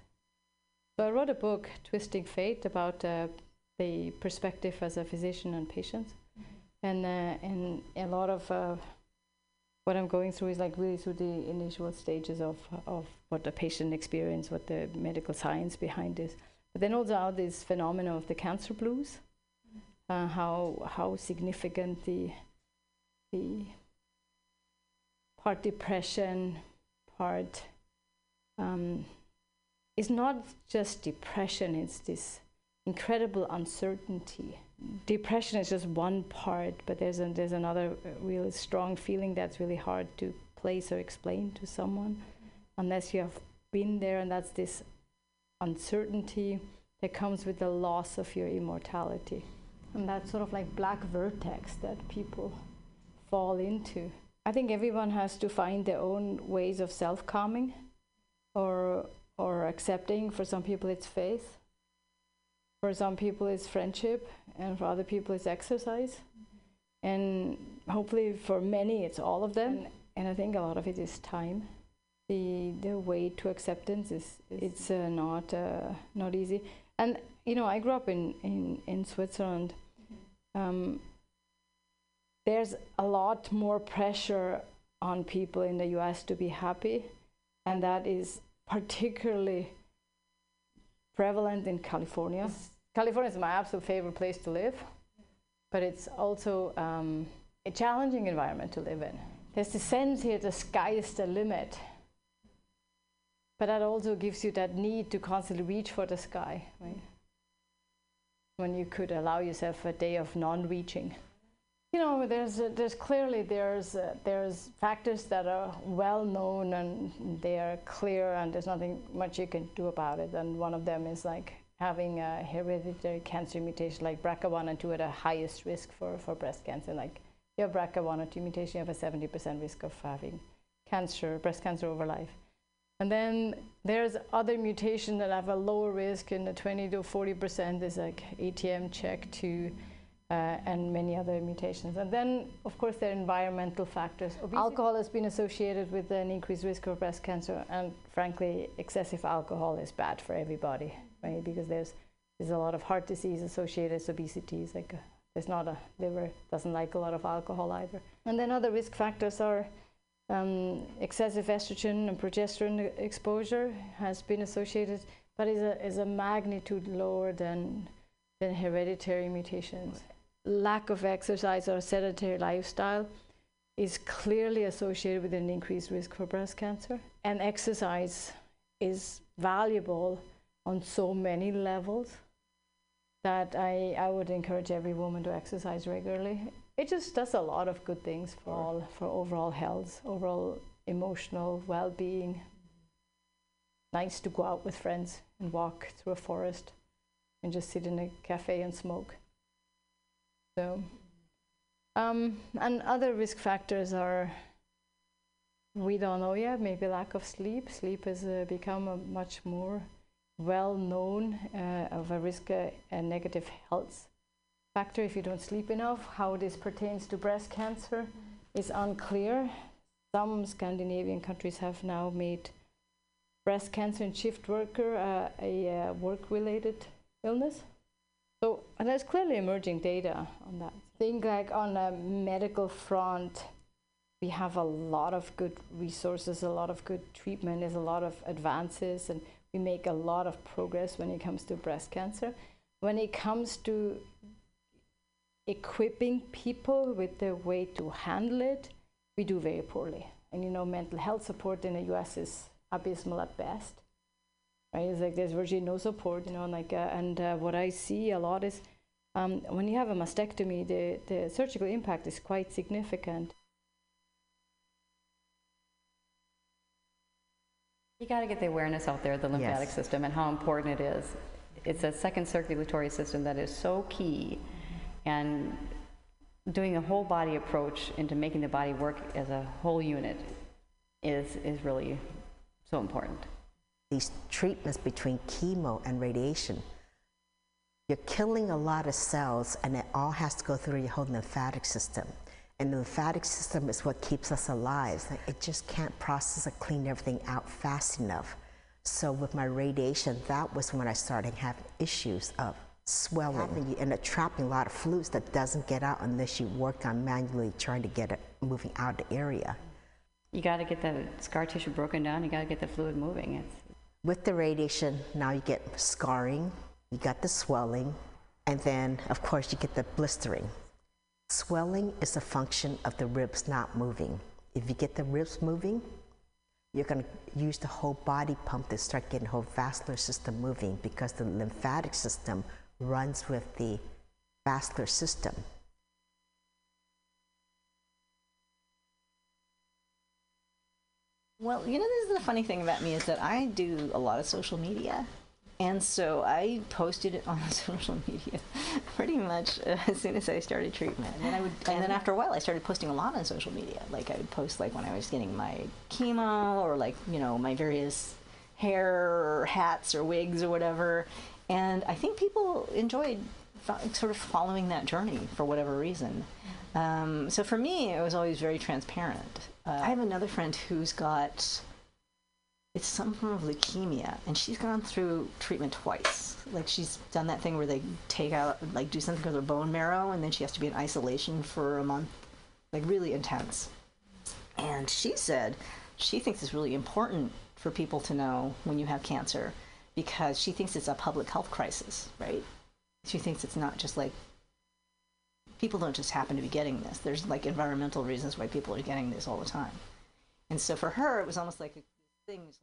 So I wrote a book, Twisting Fate, about uh, the perspective as a physician and patient. Mm-hmm. And, uh, and a lot of uh, what I'm going through is like really through the initial stages of, of what the patient experience, what the medical science behind this. But then also how this phenomenon of the cancer blues, uh, how, how significant the, the part depression, part um, it's not just depression, it's this incredible uncertainty. Depression is just one part, but there's, a, there's another really strong feeling that's really hard to place or explain to someone unless you have been there, and that's this uncertainty that comes with the loss of your immortality. And that sort of like black vertex that people fall into. I think everyone has to find their own ways of self calming or, or accepting. For some people, it's faith. For some people, it's friendship. And for other people, it's exercise. And hopefully, for many, it's all of them. And I think a lot of it is time. The, the way to acceptance is it's uh, not uh, not easy. And you know, I grew up in in, in Switzerland. Um, there's a lot more pressure on people in the US to be happy, and that is particularly prevalent in California. California is my absolute favorite place to live, but it's also um, a challenging environment to live in. There's the sense here the sky is the limit, but that also gives you that need to constantly reach for the sky, right? When you could allow yourself a day of non reaching you know, there's uh, there's clearly there's uh, there's factors that are well known and they are clear, and there's nothing much you can do about it. And one of them is like having a hereditary cancer mutation, like BRCA1 and 2 at a highest risk for, for breast cancer. Like you have BRCA1 or 2 mutation, you have a 70% risk of having cancer, breast cancer over life. And then there's other mutations that have a lower risk in the 20 to 40% is like ATM-CHEK2 uh, and many other mutations. And then, of course, there are environmental factors. Obesity. Alcohol has been associated with an increased risk of breast cancer, and frankly, excessive alcohol is bad for everybody, right? Because there's there's a lot of heart disease associated with obesity. It's like a, there's not a liver doesn't like a lot of alcohol either. And then other risk factors are um, excessive estrogen and progesterone exposure has been associated, but is a is a magnitude lower than than hereditary mutations lack of exercise or sedentary lifestyle is clearly associated with an increased risk for breast cancer. And exercise is valuable on so many levels that I, I would encourage every woman to exercise regularly. It just does a lot of good things for all for overall health, overall emotional well-being. Nice to go out with friends and walk through a forest and just sit in a cafe and smoke. So, um, and other risk factors are we don't know yet. Maybe lack of sleep. Sleep has uh, become a much more well known uh, of a risk, uh, a negative health factor if you don't sleep enough. How this pertains to breast cancer is unclear. Some Scandinavian countries have now made breast cancer in shift worker uh, a uh, work related illness. So there's clearly emerging data on that. I think like on a medical front, we have a lot of good resources, a lot of good treatment, there's a lot of advances, and we make a lot of progress when it comes to breast cancer. When it comes to equipping people with the way to handle it, we do very poorly. And you know, mental health support in the US is abysmal at best. Right? It's like there's virtually no support, you know, like, uh, and uh, what I see a lot is um, when you have a mastectomy, the, the surgical impact is quite significant. You got to get the awareness out there of the lymphatic Yes. system and how important it is. It's a second circulatory system that is so key, and doing a whole body approach into making the body work as a whole unit is is really so important. These treatments between chemo and radiation, you're killing a lot of cells, and it all has to go through your whole lymphatic system. And the lymphatic system is what keeps us alive. It just can't process and clean everything out fast enough. So with my radiation, that was when I started having issues of swelling and it trapping a lot of fluids that doesn't get out unless you work on manually trying to get it moving out of the area. You got to get the scar tissue broken down. You got to get the fluid moving. It's With the radiation, now you get scarring, you got the swelling, and then, of course, you get the blistering. Swelling is a function of the ribs not moving. If you get the ribs moving, you're going to use the whole body pump to start getting the whole vascular system moving because the lymphatic system runs with the vascular system. Well, you know, this is the funny thing about me is that I do a lot of social media. And so I posted it on *laughs* social media pretty much uh, as soon as I started treatment. And then I would, and then after a while, I started posting a lot on social media. Like I would post like when I was getting my chemo or like you know my various hair or hats or wigs or whatever. And I think people enjoyed sort of following that journey for whatever reason. Um, so for me, it was always very transparent. Uh, I have another friend who's got it's some form of leukemia, and she's gone through treatment twice. Like she's done that thing where they take out, like, do something with her bone marrow, and then she has to be in isolation for a month, like really intense. And she said she thinks it's really important for people to know when you have cancer because she thinks it's a public health crisis, right? She thinks it's not just like people don't just happen to be getting this. There's like environmental reasons why people are getting this all the time. And so for her, it was almost like a thing. Like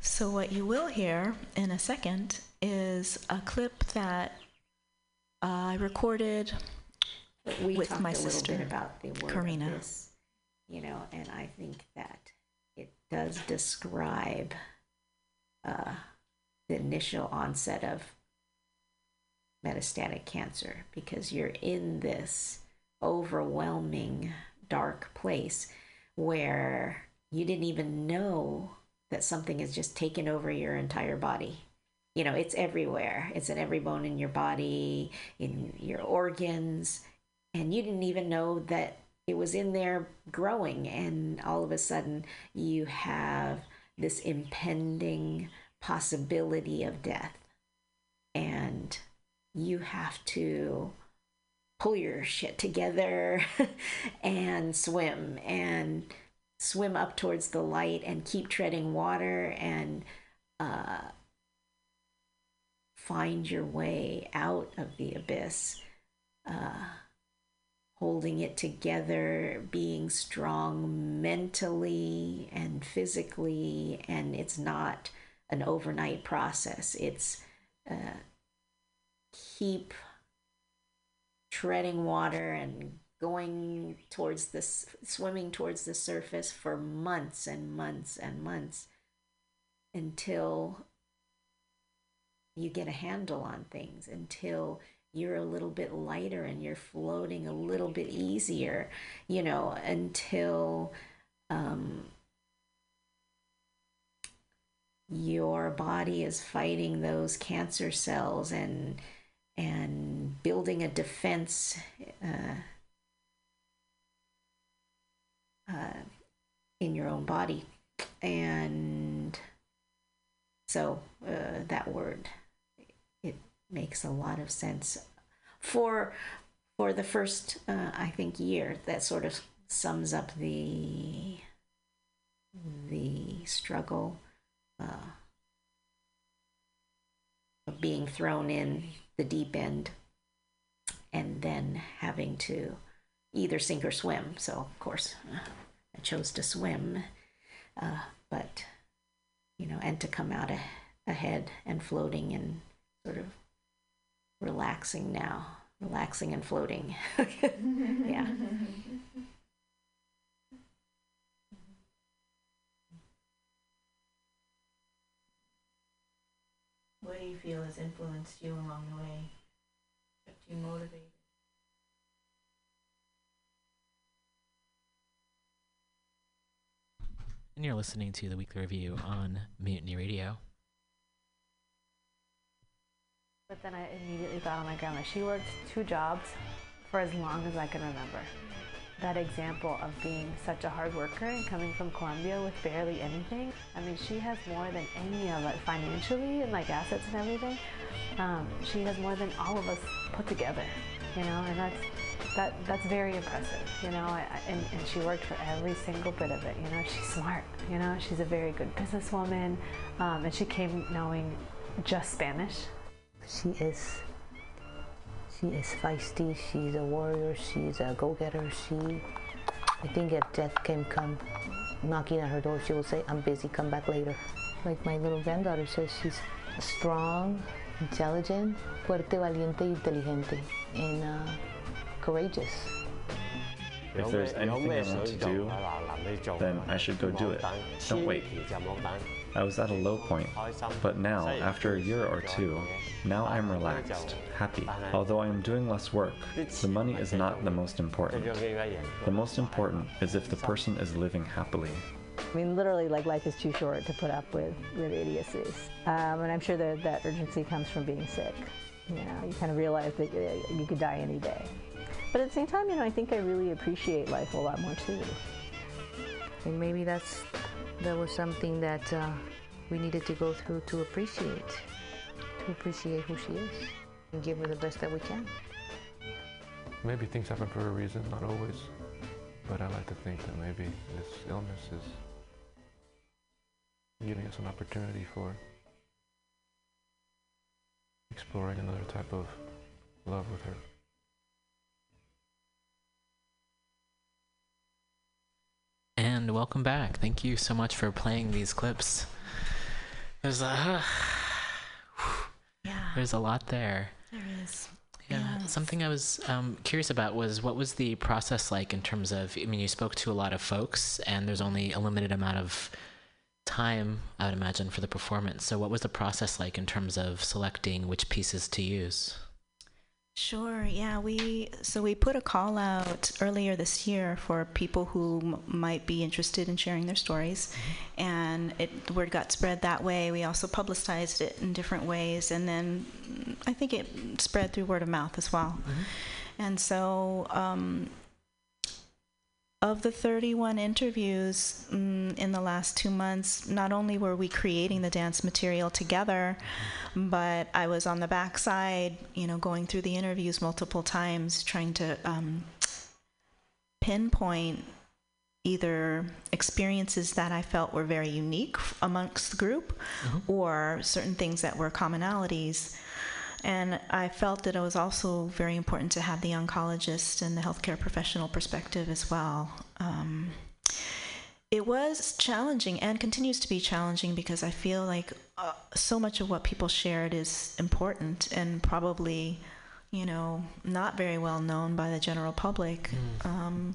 So, what you will hear in a second is a clip that I recorded we with talked my a little sister, bit about the word Karina. this, you know, and I think that it does describe uh, the initial onset of metastatic cancer because you're in this overwhelming dark place where you didn't even know that something has just taken over your entire body. You know, it's everywhere. It's in every bone in your body, in your organs, and you didn't even know that it was in there growing and all of a sudden you have this impending possibility of death and you have to pull your shit together *laughs* and swim and swim up towards the light and keep treading water and uh, find your way out of the abyss. Uh, holding it together, being strong mentally and physically, and it's not an overnight process. It's uh, keep treading water and going towards this, swimming towards the surface for months and months and months until you get a handle on things, until you're a little bit lighter and you're floating a little bit easier, you know, until um, your body is fighting those cancer cells and and building a defense uh, uh, in your own body, and so uh, that word makes a lot of sense for for the first uh, I think year. That sort of sums up the the struggle uh, of being thrown in the deep end and then having to either sink or swim. So of course uh, I chose to swim, uh, but you know, and to come out a- ahead and floating and sort of relaxing now, relaxing and floating. *laughs* yeah. What do you feel has influenced you along the way? Kept you motivated? And you're listening to the weekly review on Mutiny Radio. But then I immediately thought of my grandma. She worked two jobs for as long as I can remember. That example of being such a hard worker and coming from Colombia with barely anything. I mean, she has more than any of us financially and like assets and everything. Um, she has more than all of us put together, you know, and that's that that's very impressive, you know. I, I- and, and she worked for every single bit of it, you know. She's smart, you know. She's a very good businesswoman, um, and she came knowing just Spanish. She is she is feisty, she's a warrior, she's a go-getter. She I think if death can come knocking at her door, she will say, I'm busy, come back later. Like my little granddaughter says, she's strong, intelligent, fuerte, valiente, inteligente, and uh, courageous. If there's anything I want to do, then I should go do it. Don't wait. I was at a low point, but now, after a year or two, now I'm relaxed, happy. Although I am doing less work, the money is not the most important. The most important is if the person is living happily. I mean, literally, like life is too short to put up with with idiocies, um, and I'm sure that that urgency comes from being sick. You know, you kind of realize that uh, you could die any day. But at the same time, you know, I think I really appreciate life a lot more too. And maybe that's that was something that uh, we needed to go through to appreciate, to appreciate who she is, and give her the best that we can. Maybe things happen for a reason, not always. But I like to think that maybe this illness is giving us an opportunity for exploring another type of love with her. And welcome back. Thank you so much for playing these clips. There's a *sighs* yeah. there's a lot there. There is. Yeah, something I was um, curious about was what was the process like in terms of? I mean, you spoke to a lot of folks, and there's only a limited amount of time, I would imagine, for the performance. So, what was the process like in terms of selecting which pieces to use? Sure. Yeah, we so we put a call out earlier this year for people who m- might be interested in sharing their stories, and it the word got spread that way. We also publicized it in different ways, and then I think it spread through word of mouth as well. And so um, of the 31 interviews mm, in the last two months, not only were we creating the dance material together, but I was on the backside, you know, going through the interviews multiple times, trying to um, pinpoint either experiences that I felt were very unique amongst the group or certain things that were commonalities. And I felt that it was also very important to have the oncologist and the healthcare professional perspective as well. Um, it was challenging and continues to be challenging because I feel like uh, so much of what people shared is important and probably, you know, not very well known by the general public. Um,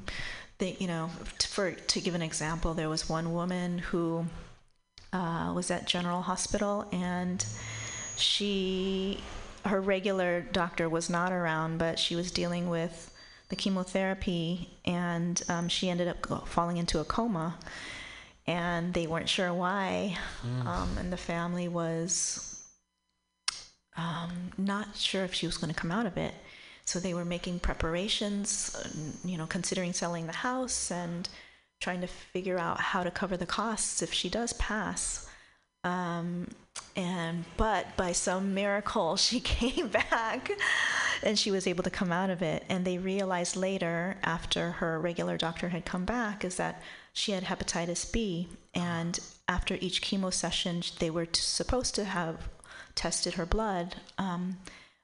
they, you know, t- for to give an example, there was one woman who uh, was at General Hospital and she her regular doctor was not around, but she was dealing with the chemotherapy, and um, she ended up falling into a coma, and they weren't sure why, Mm. um, and the family was um, not sure if she was going to come out of it. So they were making preparations, you know, considering selling the house and trying to figure out how to cover the costs if she does pass. Um, and but by some miracle, she *laughs* came back, and she was able to come out of it. And they realized later, after her regular doctor had come back, is that she had hepatitis B. And after each chemo session, they were t- supposed to have tested her blood, um,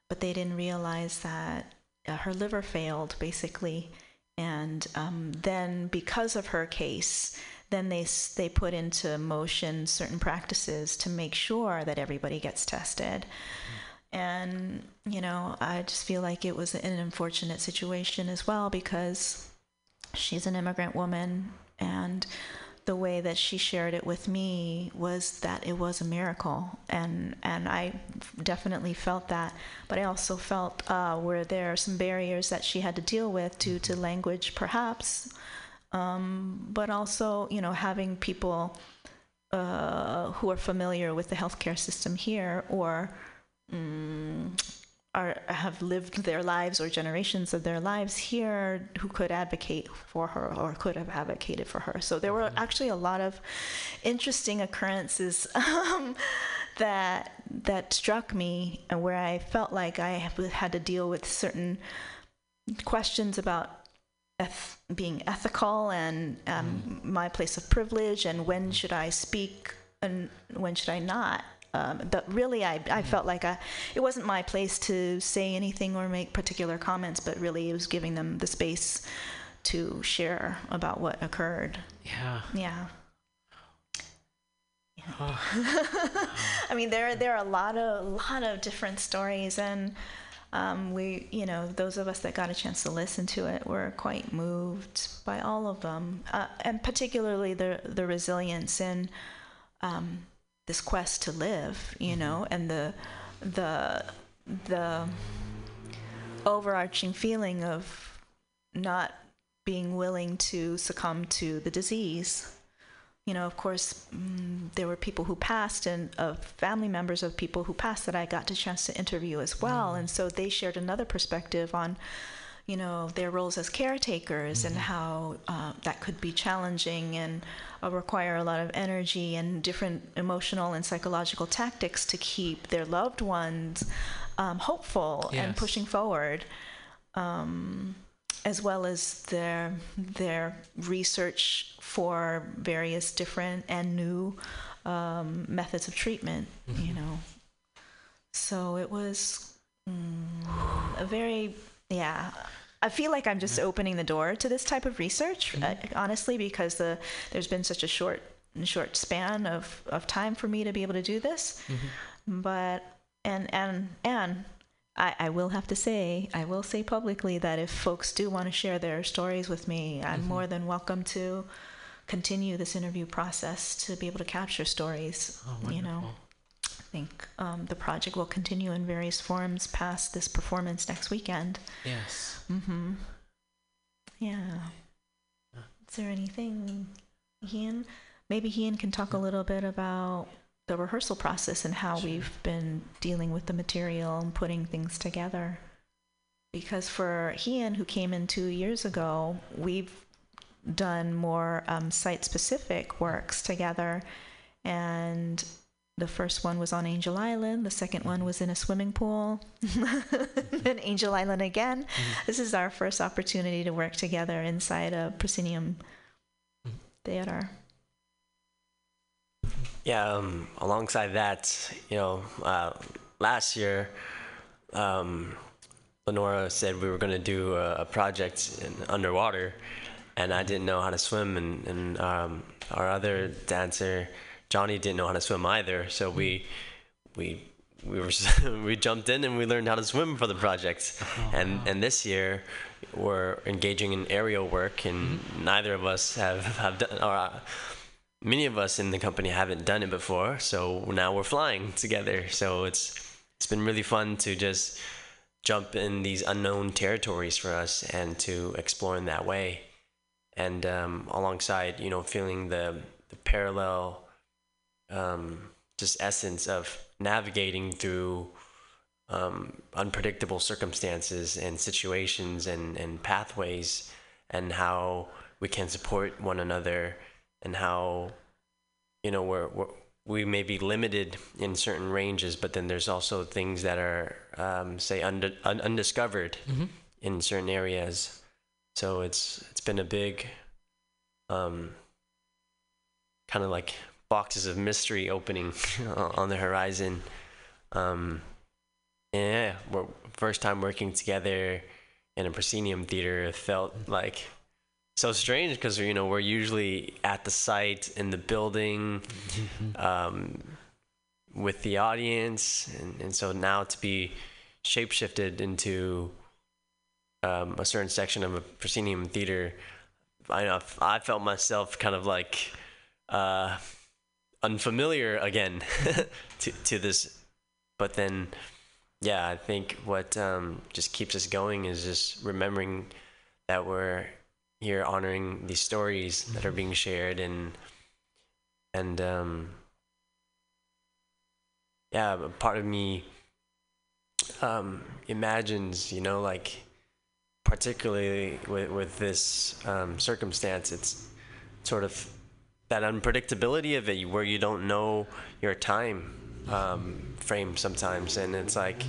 but they didn't realize that uh, her liver failed, basically. And um, then, because of her case, then they they put into motion certain practices to make sure that everybody gets tested. And you know, I just feel like it was an unfortunate situation as well because she's an immigrant woman and the way that she shared it with me was that it was a miracle. And and I definitely felt that but I also felt uh, where there are some barriers that she had to deal with due to language perhaps um, but also you know having people uh, who are familiar with the healthcare system here or mm, are have lived their lives or generations of their lives here who could advocate for her or could have advocated for her. So there were actually a lot of interesting occurrences *laughs* um, that that struck me and where I felt like I had to deal with certain questions about eth- being ethical and um, my place of privilege and when should I speak and when should I not. Um, but really, I, I felt like I, it wasn't my place to say anything or make particular comments, but really it was giving them the space to share about what occurred. Yeah. Yeah. *laughs* I mean, there there are a lot of lot of different stories, and um, we, you know, those of us that got a chance to listen to it were quite moved by all of them, uh, and particularly the the resilience in um, this quest to live, you know, and the the the overarching feeling of not being willing to succumb to the disease. You know, of course, mm, there were people who passed and of family members of people who passed that I got a chance to interview as well. And so they shared another perspective on, you know, their roles as caretakers and how uh, that could be challenging and uh, require a lot of energy and different emotional and psychological tactics to keep their loved ones um, hopeful and pushing forward. Um, as well as their their research for various different and new um, methods of treatment. You know, so it was mm, a very yeah. I feel like I'm just opening the door to this type of research, uh, honestly, because the there's been such a short short span of, of time for me to be able to do this. But and and and I, I will have to say, I will say publicly that if folks do want to share their stories with me, I'm Mhm. more than welcome to continue this interview process to be able to capture stories. Oh, you know, I think um, the project will continue in various forms past this performance next weekend. Yes. Mm-hmm. Yeah. Is there anything, Hien? Maybe Hien can talk a little bit about the rehearsal process and how we've been dealing with the material and putting things together. Because for Hien, who came in two years ago, we've done more um, site specific works together. And the first one was on Angel Island, the second one was in a swimming pool, *laughs* then Angel Island again. This is our first opportunity to work together inside a proscenium theater. Yeah, um, alongside that, you know, uh, last year, um, Lenora said we were going to do a, a project in, underwater, and I didn't know how to swim, and, and um, our other dancer, Johnny, didn't know how to swim either. So we we we were *laughs* we jumped in and we learned how to swim for the project, *laughs* and and this year we're engaging in aerial work, and neither of us have have done or. Uh, many of us in the company haven't done it before, so now we're flying *laughs* together. So it's it's been really fun to just jump in these unknown territories for us and to explore in that way. And um, alongside, you know, feeling the the parallel, um, just essence of navigating through um, unpredictable circumstances and situations and, and pathways, and how we can support one another and how you know we're, we're we may be limited in certain ranges, but then there's also things that are um, say un- undiscovered Mhm. in certain areas. So it's it's been a big um, kind of like boxes of mystery opening *laughs* on the horizon. Um, yeah, we're first time working together in a proscenium theater. Felt like so strange because you know we're usually at the site in the building *laughs* um, with the audience, and, and so now to be shapeshifted into um, a certain section of a proscenium theater, I know I felt myself kind of like uh, unfamiliar again *laughs* to to this, but then yeah, I think what um, just keeps us going is just remembering that we're here honoring these stories that are being shared and and um, yeah, part of me um, imagines, you know, like particularly with with this um, circumstance, it's sort of that unpredictability of it, where you don't know your time um, frame sometimes, and it's like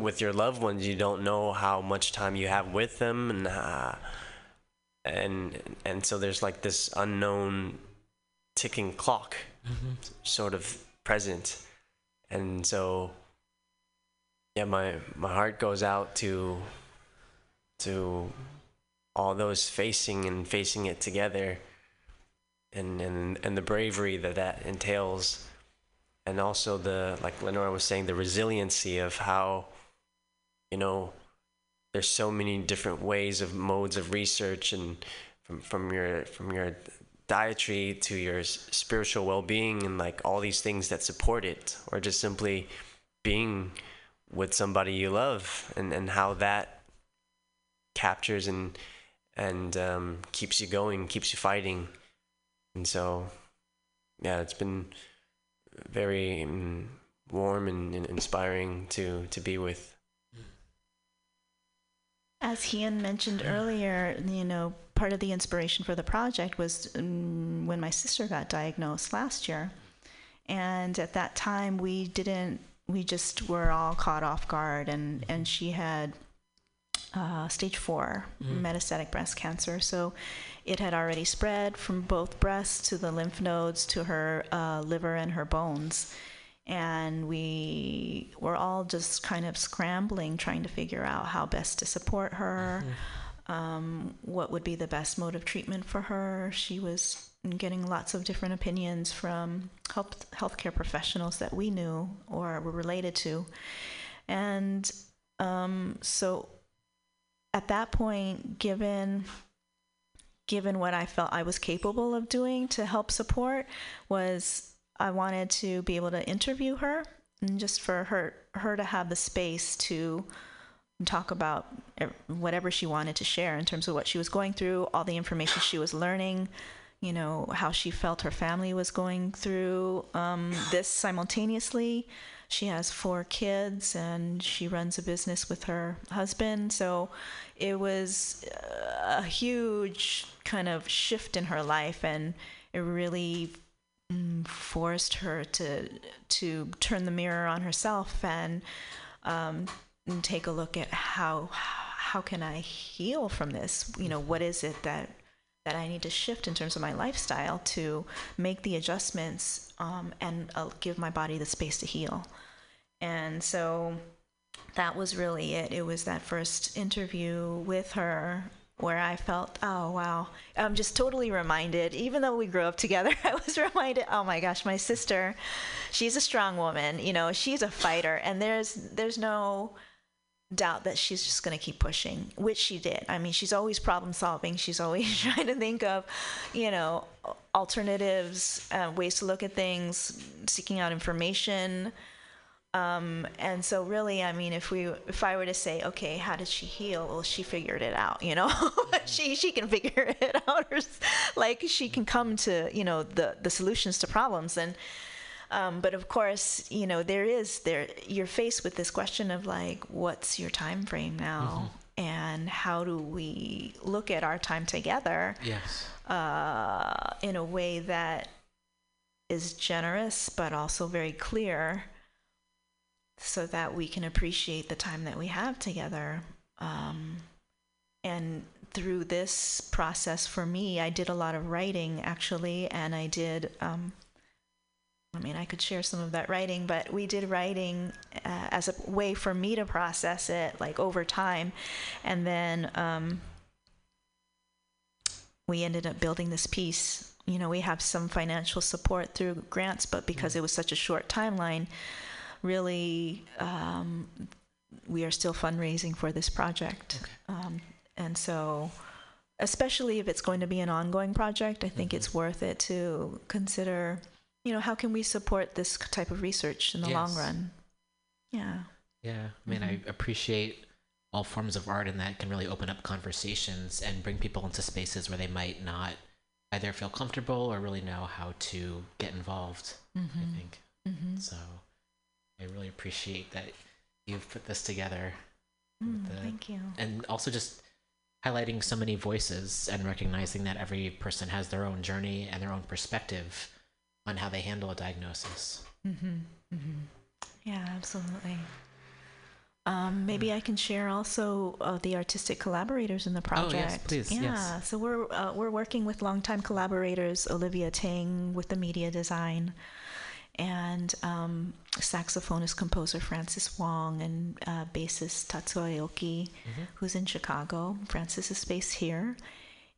with your loved ones, you don't know how much time you have with them, and uh, and and so there's like this unknown ticking clock, sort of present, and so yeah, my my heart goes out to to all those facing and facing it together, and and and the bravery that that entails, and also the like Lenora was saying, the resiliency of how you know there's so many different ways of modes of research and from from your from your dietary to your spiritual well-being and like all these things that support it or just simply being with somebody you love and and how that captures and and um, keeps you going keeps you fighting. And so yeah it's been very mm, warm and, and inspiring to to be with As Hien mentioned earlier, you know, part of the inspiration for the project was um, when my sister got diagnosed last year. And at that time, we didn't, we just were all caught off guard. And, and she had uh, stage four Mm. metastatic breast cancer. So it had already spread from both breasts to the lymph nodes to her uh, liver and her bones. And we were all just kind of scrambling, trying to figure out how best to support her, um, what would be the best mode of treatment for her. She was getting lots of different opinions from health healthcare professionals that we knew or were related to, and um, so at that point, given given what I felt I was capable of doing to help support, was I wanted to be able to interview her and just for her her to have the space to talk about whatever she wanted to share in terms of what she was going through, all the information she was learning, you know, how she felt her family was going through um, this simultaneously. She has four kids and she runs a business with her husband. So it was uh, a huge kind of shift in her life, and it really forced her to to turn the mirror on herself and, um, and take a look at how how can I heal from this? You know, what is it that that I need to shift in terms of my lifestyle to make the adjustments um, and uh, give my body the space to heal. And so that was really it. It was that first interview with her where I felt, oh wow, I'm just totally reminded. Even though we grew up together, *laughs* I was reminded, oh my gosh, my sister, she's a strong woman. You know, she's a fighter, and there's there's no doubt that she's just going to keep pushing, which she did. I mean, she's always problem solving. She's always *laughs* trying to think of, you know, alternatives, uh, ways to look at things, seeking out information. Um, and so really, I mean, if we, if I were to say, okay, how did she heal? Well, she figured it out, you know, *laughs* she, she can figure *laughs* it out. or like she can come to, you know, the, the solutions to problems. And, um, but of course, you know, there is there you're faced with this question of like, what's your time frame now, mm-hmm. and how do we look at our time together? Yes. Uh, in a way that is generous, but also very clear, so that we can appreciate the time that we have together. Um, and through this process for me, I did a lot of writing actually, and I did. Um, I mean, I could share some of that writing, but we did writing uh, as a way for me to process it, like over time. And then um, we ended up building this piece. You know, we have some financial support through grants, but because it was such a short timeline, really, um, we are still fundraising for this project. Okay. Um, and so, especially if it's going to be an ongoing project, I think mm-hmm. it's worth it to consider you know, how can we support this type of research in the yes. long run? Yeah. Yeah. I mean, mm-hmm. I appreciate all forms of art, and that can really open up conversations and bring people into spaces where they might not either feel comfortable or really know how to get involved. Mm-hmm. I think. Mm-hmm. So I really appreciate that you've put this together. Mm, the, thank you. And also just highlighting so many voices and recognizing that every person has their own journey and their own perspective on how they handle a diagnosis. Mm-hmm. Mm-hmm. Yeah, absolutely. Um, maybe I can share also uh, the artistic collaborators in the project. Oh, yes, please. Yeah, yes. so we're uh, we're working with longtime collaborators Olivia Ting with the media design, and um, saxophonist composer Francis Wong and uh, bassist Tatsu Aoki, mm-hmm. who's in Chicago. Francis is based here,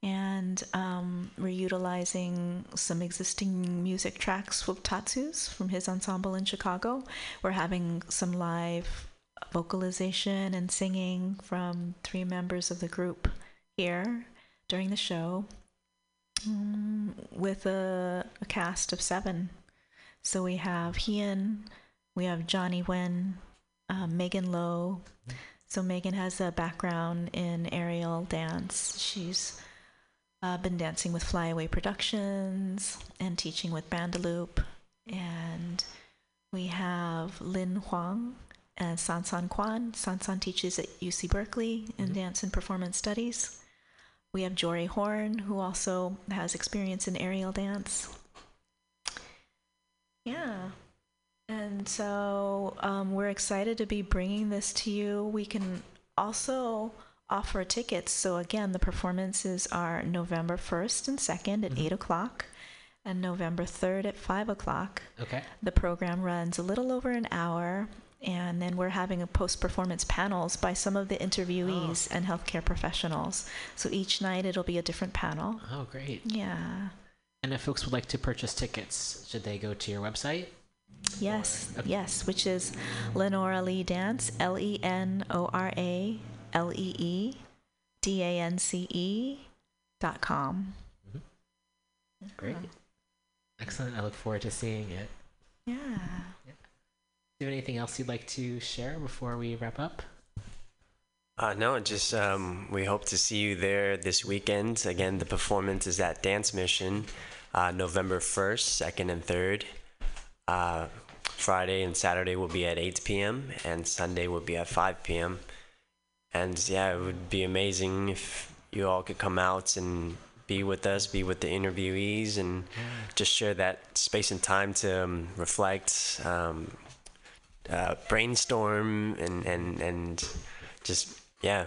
and um, we're utilizing some existing music tracks with Tatsu's from his ensemble in Chicago. We're having some live vocalization and singing from three members of the group here during the show um, with a, a, cast of seven. So we have Hien, we have Johnny Wen, uh, Megan Lowe. So Megan has a background in aerial dance. She's uh, been dancing with Flyaway Productions and teaching with Bandaloop. And we have Lin Huang and San San Kwan. San San teaches at UC Berkeley in mm-hmm. dance and performance studies. We have Jory Horn, who also has experience in aerial dance. Yeah. And so um, we're excited to be bringing this to you. We can also offer tickets. So again, the performances are November 1st and 2nd at mm-hmm. 8 o'clock and November 3rd at 5 o'clock. Okay. The program runs a little over an hour. And then we're having a post performance panels by some of the interviewees oh. and healthcare professionals. So each night it'll be a different panel. Oh, great. Yeah. And if folks would like to purchase tickets, should they go to your website? Yes, okay. yes, which is Lenora Lee Dance, L E N O R A L E E D A N C E dot com. Mm-hmm. Great. Excellent. I look forward to seeing it. Yeah. yeah. Do you have anything else you'd like to share before we wrap up? Uh, no, just um, we hope to see you there this weekend. Again, the performance is at Dance Mission, uh, November 1st, 2nd, and 3rd. Uh, Friday and Saturday will be at 8 p.m., and Sunday will be at 5 p.m. And yeah, it would be amazing if you all could come out and be with us, be with the interviewees, and just share that space and time to um, reflect, um, uh, brainstorm, and, and, and just, yeah,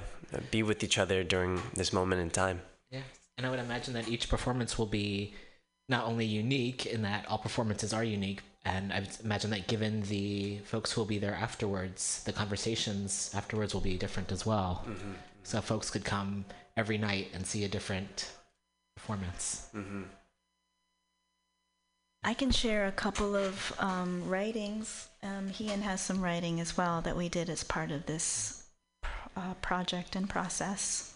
be with each other during this moment in time. Yeah, and I would imagine that each performance will be not only unique in that all performances are unique, and I would imagine that given the folks who will be there afterwards, the conversations afterwards will be different as well. Mhm. So folks could come every night and see a different performance. Mm-hmm. I can share a couple of um, writings. Um, Hien has some writing as well that we did as part of this uh, project and process.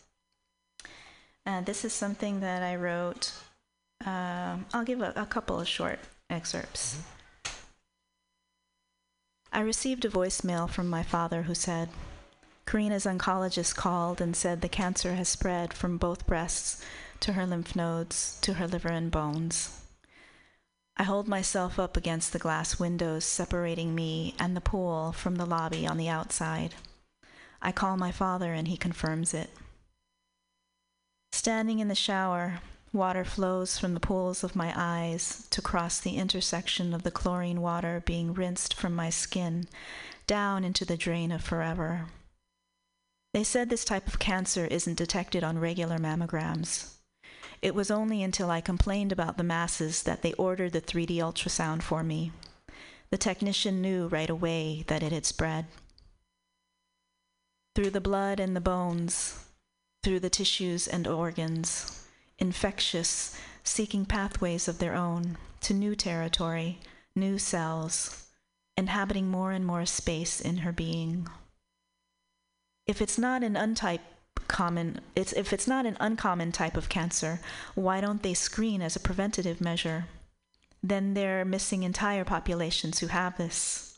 Uh, this is something that I wrote. Um, I'll give a, a couple of short excerpts. I received a voicemail from my father who said, Karina's oncologist called and said the cancer has spread from both breasts to her lymph nodes to her liver and bones. I hold myself up against the glass windows separating me and the pool from the lobby on the outside. I call my father and he confirms it. Standing in the shower, water flows from the pools of my eyes to cross the intersection of the chlorine water being rinsed from my skin down into the drain of forever. They said this type of cancer isn't detected on regular mammograms. It was only until I complained about the masses that they ordered the 3D ultrasound for me. The technician knew right away that it had spread. Through the blood and the bones, through the tissues and organs, infectious, seeking pathways of their own to new territory, new cells, inhabiting more and more space in her being. If it's not an untype common it's if it's not an uncommon type of cancer, why don't they screen as a preventative measure? Then they're missing entire populations who have this.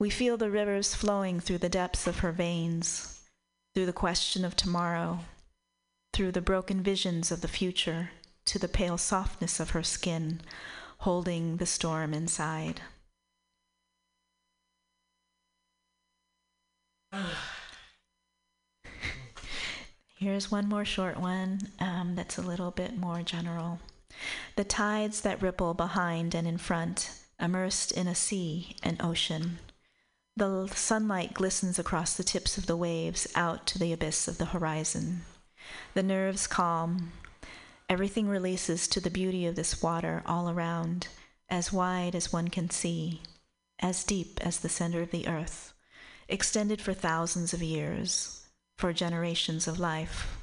We feel the rivers flowing through the depths of her veins, through the question of tomorrow, through the broken visions of the future, to the pale softness of her skin, holding the storm inside. *sighs* Here's one more short one um, that's a little bit more general. The tides that ripple behind and in front, immersed in a sea, an ocean. The sunlight glistens across the tips of the waves out to the abyss of the horizon. The nerves calm. Everything releases to the beauty of this water all around, as wide as one can see, as deep as the center of the earth, extended for thousands of years for generations of life,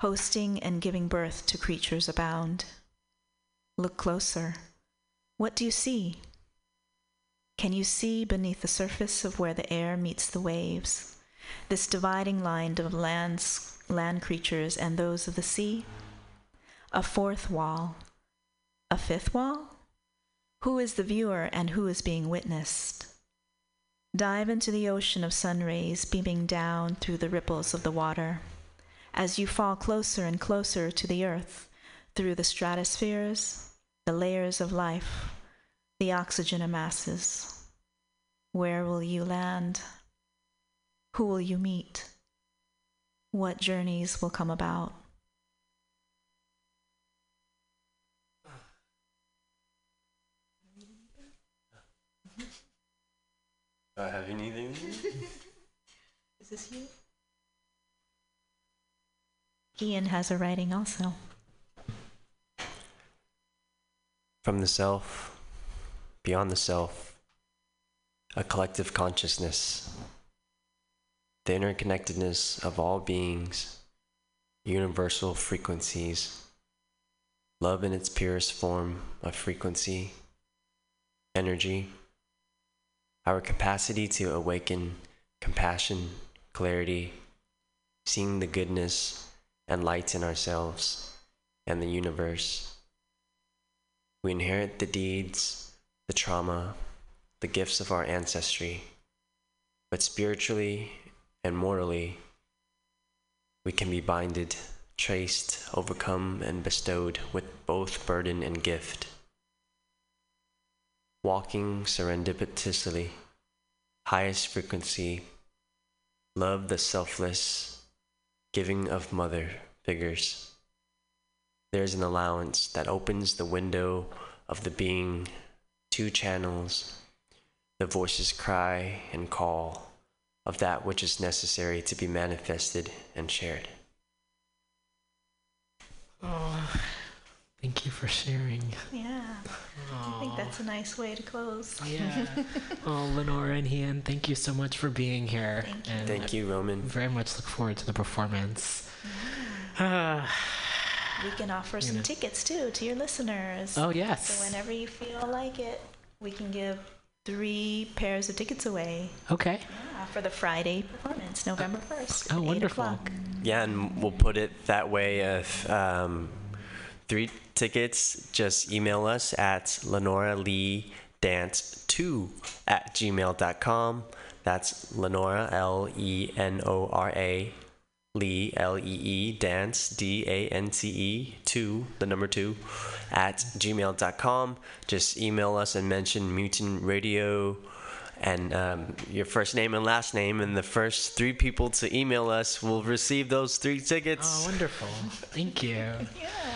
hosting and giving birth to creatures abound. Look closer. What do you see? Can you see beneath the surface of where the air meets the waves, this dividing line of lands, land creatures and those of the sea? A fourth wall. A fifth wall? Who is the viewer and who is being witnessed? Dive into the ocean of sun rays beaming down through the ripples of the water. As you fall closer and closer to the earth, through the stratospheres, the layers of life, the oxygen amasses. Where will you land? Who will you meet? What journeys will come about? Do I have anything? *laughs* Is this you? Hien has a writing also. From the self, beyond the self, a collective consciousness, the interconnectedness of all beings, universal frequencies, love in its purest form of frequency, energy, our capacity to awaken compassion, clarity, seeing the goodness and light in ourselves and the universe. We inherit the deeds, the trauma, the gifts of our ancestry, but spiritually and morally, we can be binded, traced, overcome, and bestowed with both burden and gift. Walking serendipitously, highest frequency, love the selfless, giving of mother figures. There's an allowance that opens the window of the being, two channels, the voices cry and call of that which is necessary to be manifested and shared. Oh, thank you for sharing. Yeah. I think that's a nice way to close. Yeah. *laughs* oh, Lenora and Hien, thank you so much for being here. Thank you. And Thank you, Roman. I very much look forward to the performance. Ah. We can offer some know. tickets too to your listeners. Oh, yes. So whenever you feel like it, we can give three pairs of tickets away Okay. uh, for the Friday performance, November 1st. Oh, at 8 wonderful. o'clock. Yeah, and we'll put it that way. If um, three tickets, just email us at Lenora Lee Dance 2 at gmail.com. That's Lenora, L E N O R A, Lee, L E E, Dance, D A N C E, 2, the number 2, at gmail.com. Just email us and mention Mutiny Radio and um, your first name and last name, and the first three people to email us will receive those three tickets. Oh, wonderful. Thank you. *laughs* Yeah.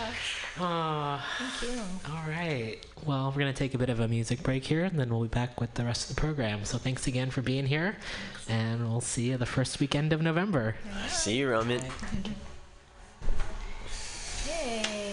Oh, Thank you. Ah, all right. Well, we're going to take a bit of a music break here, and then we'll be back with the rest of the program. So thanks again for being here, and we'll see you the first weekend of November. See you, Roman. Yay.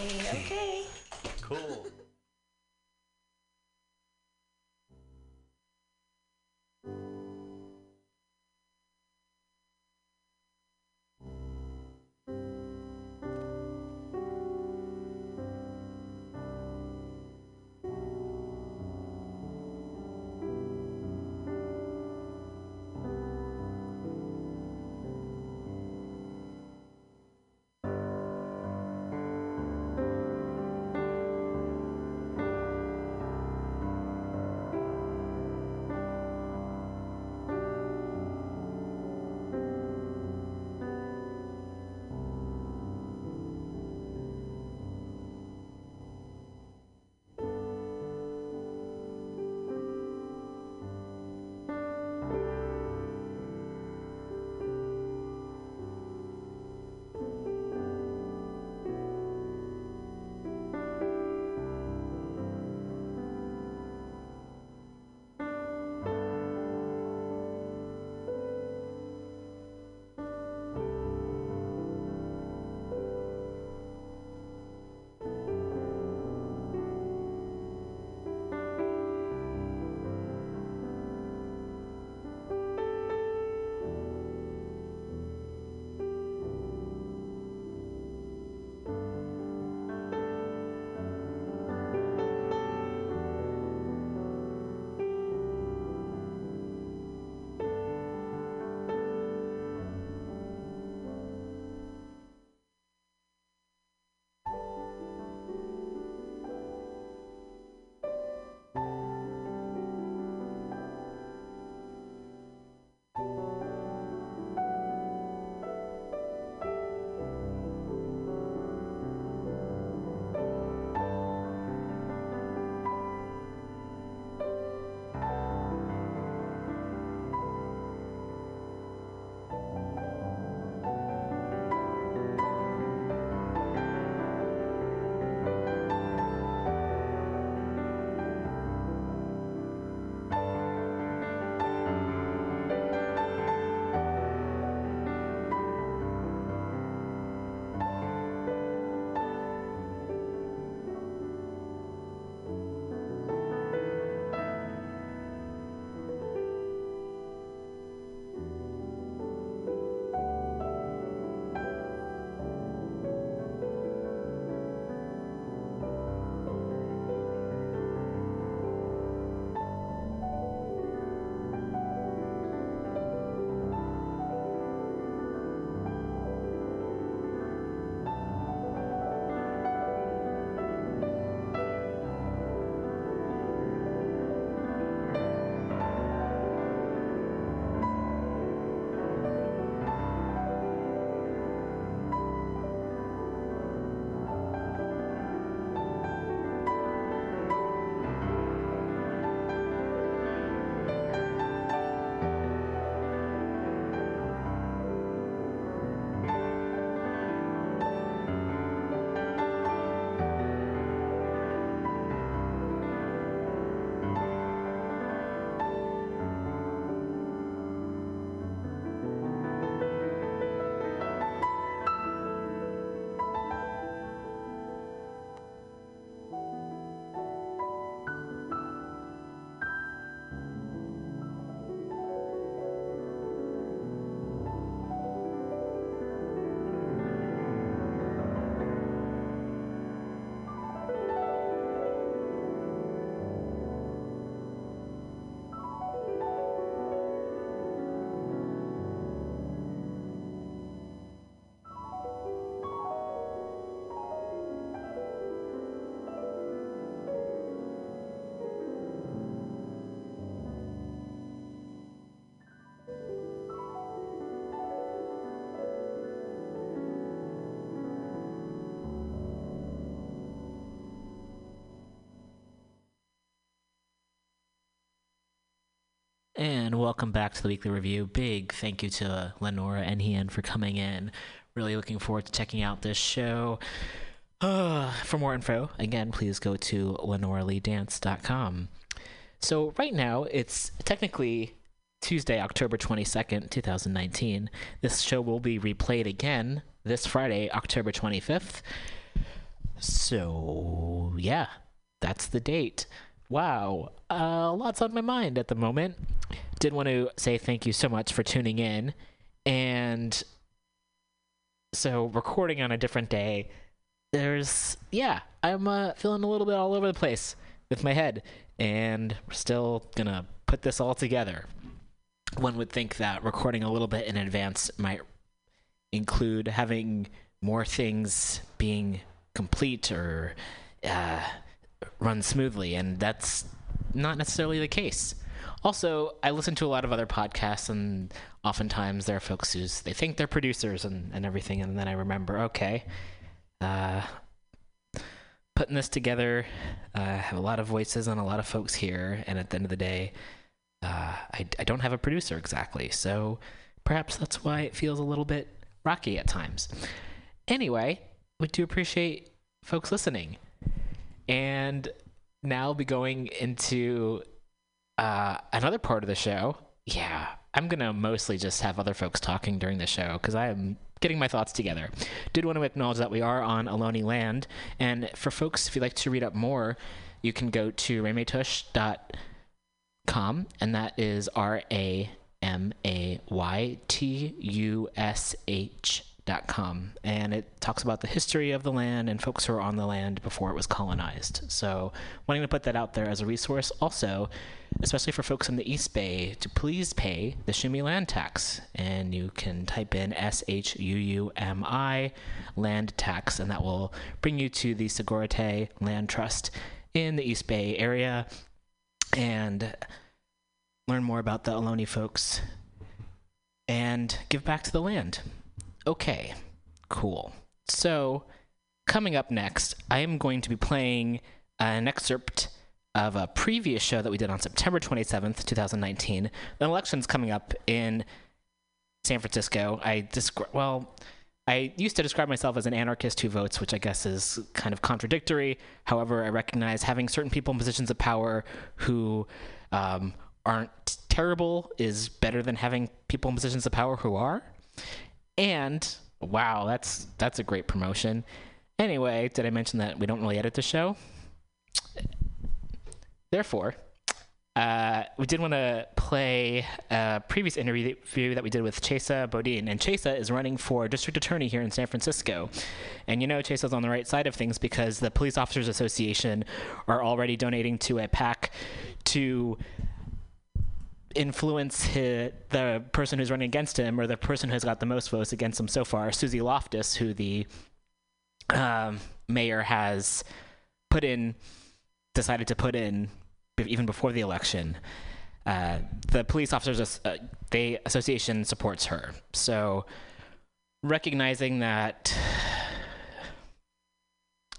And welcome back to the weekly review. Big thank you to uh, Lenora and Hien for coming in. Really looking forward to checking out this show. Uh, *sighs* for more info, again, please go to lenoraleedance.com. So, right now, it's technically Tuesday, October 22nd, 2019. This show will be replayed again this Friday, October 25th. So, yeah, that's the date. Wow, uh, lots on my mind at the moment. Did want to say thank you so much for tuning in. And so, recording on a different day, there's, yeah, I'm uh, feeling a little bit all over the place with my head. And we're still gonna put this all together. One would think that recording a little bit in advance might include having more things being complete or uh, run smoothly, and that's not necessarily the case. Also, I listen to a lot of other podcasts, and oftentimes there are folks who they think they're producers and, and everything, and then I remember, okay, uh, putting this together, uh, I have a lot of voices and a lot of folks here, and at the end of the day, uh, I, I don't have a producer exactly, so perhaps that's why it feels a little bit rocky at times. Anyway, we do appreciate folks listening. And now I'll be going into uh, another part of the show. Yeah, I'm going to mostly just have other folks talking during the show because I am getting my thoughts together. Did want to acknowledge that we are on Ohlone land. And for folks, if you'd like to read up more, you can go to ramaytush.com, and that is R A M A Y T U S H com and it talks about the history of the land and folks who were on the land before it was colonized. So wanting to put that out there as a resource also especially for folks in the east bay to please pay the Shuumi land tax. And you can type in s-h-u-u-m-i land tax and that will bring you to the Sogorea Te' land trust in the east bay area. And learn more about the Ohlone folks and give back to the land Okay, cool. So, coming up next, I am going to be playing an excerpt of a previous show that we did on September 27th, 2019. The election's coming up in San Francisco. I describe, well, I used to describe myself as an anarchist who votes, which I guess is kind of contradictory. However, I recognize having certain people in positions of power who um, aren't terrible is better than having people in positions of power who are. And wow, that's that's a great promotion. Anyway, did I mention that we don't really edit the show? Therefore, uh, we did want to play a previous interview that we did with Chesa Boudin. And Chesa is running for district attorney here in San Francisco. And you know, Chesa's on the right side of things because the Police Officers Association are already donating to a PAC to influence his, the person who's running against him or the person who has got the most votes against him so far, Suzy Loftus, who the um, mayor has put in, decided to put in even before the election. Uh, the police officers, uh, they association supports her. So recognizing that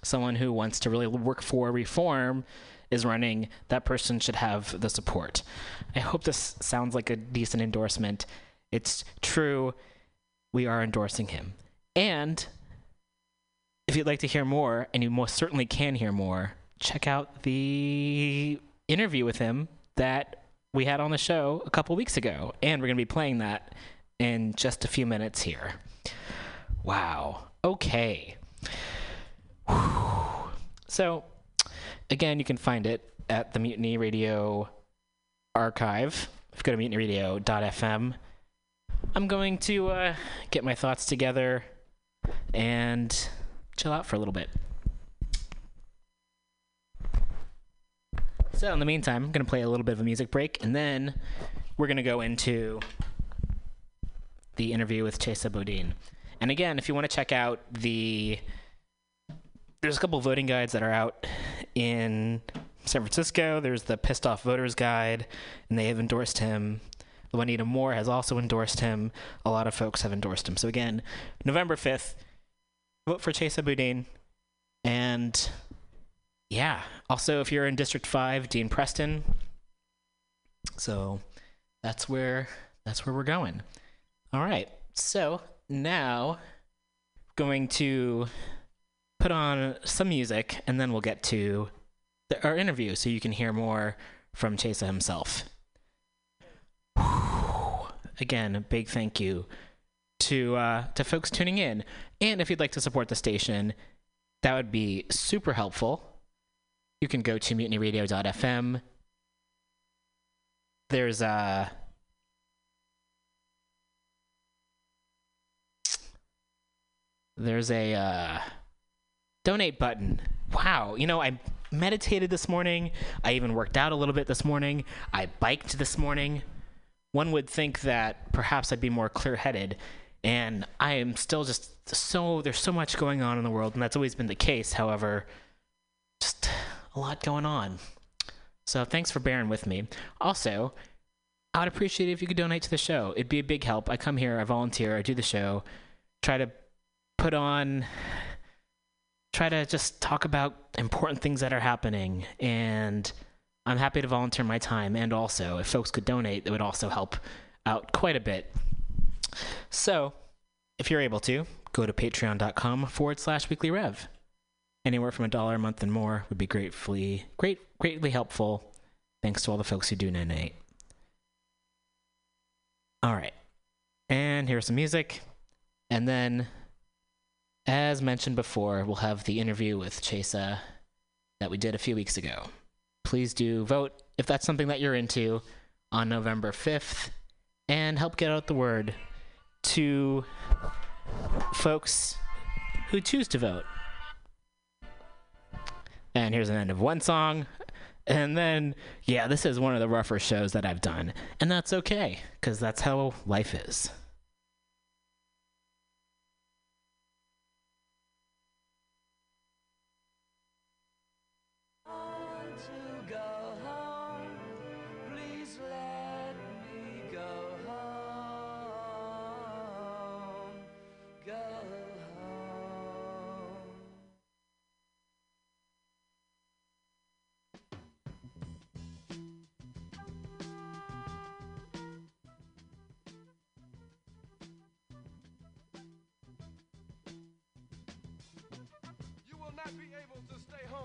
someone who wants to really work for reform is running, that person should have the support. I hope this sounds like a decent endorsement. It's true. We are endorsing him. And if you'd like to hear more, and you most certainly can hear more, check out the interview with him that we had on the show a couple weeks ago. And we're going to be playing that in just a few minutes here. Wow. Okay. Whew. So, again, you can find it at the Mutiny Radio archive. If you go to mutinyradio.fm, I'm going to uh, get my thoughts together and chill out for a little bit. So, in the meantime, I'm going to play a little bit of a music break, and then we're going to go into the interview with Chesa Boudin. And again, if you want to check out the. There's a couple voting guides that are out in San Francisco. There's the Pissed Off Voters Guide, and they have endorsed him. Juanita Moore has also endorsed him. A lot of folks have endorsed him. So again, November 5th, vote for Chesa Boudin. And yeah, also if you're in District 5, Dean Preston. So that's where that's where we're going. All right. So now going to put on some music and then we'll get to the, our interview so you can hear more from Chesa himself. Again, a big thank you to uh, to folks tuning in. And if you'd like to support the station, that would be super helpful. You can go to mutinyradio.fm. There's a there's a uh, donate button. Wow, you know I meditated this morning. I even worked out a little bit this morning. I biked this morning. One would think that perhaps I'd be more clear-headed and I am still just so there's so much going on in the world, and that's always been the case. However, just a lot going on. So thanks for bearing with me. Also, I would appreciate it if you could donate to the show. It'd be a big help. I come here, I volunteer, I do the show, try to put on try to just talk about important things that are happening and I'm happy to volunteer my time and also if folks could donate it would also help out quite a bit. So, if you're able to, go to patreon.com forward slash weekly rev. Anywhere from a dollar a month and more would be gratefully great greatly helpful. Thanks to all the folks who do donate. All right. And here's some music. And then as mentioned before, we'll have the interview with Chesa that we did a few weeks ago. Please do vote if that's something that you're into on November 5th and help get out the word to folks who choose to vote. And here's an end of one song. And then, yeah, this is one of the rougher shows that I've done. And that's okay, because that's how life is.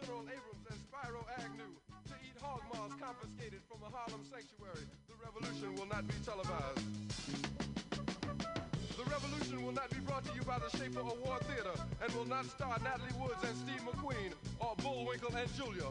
General Abrams, and Spiro Agnew to eat hog maws confiscated from a Harlem sanctuary. The revolution will not be televised. The revolution will not be brought to you by the Schaefer Award Theater and will not star Natalie Woods and Steve McQueen or Bullwinkle and Julia.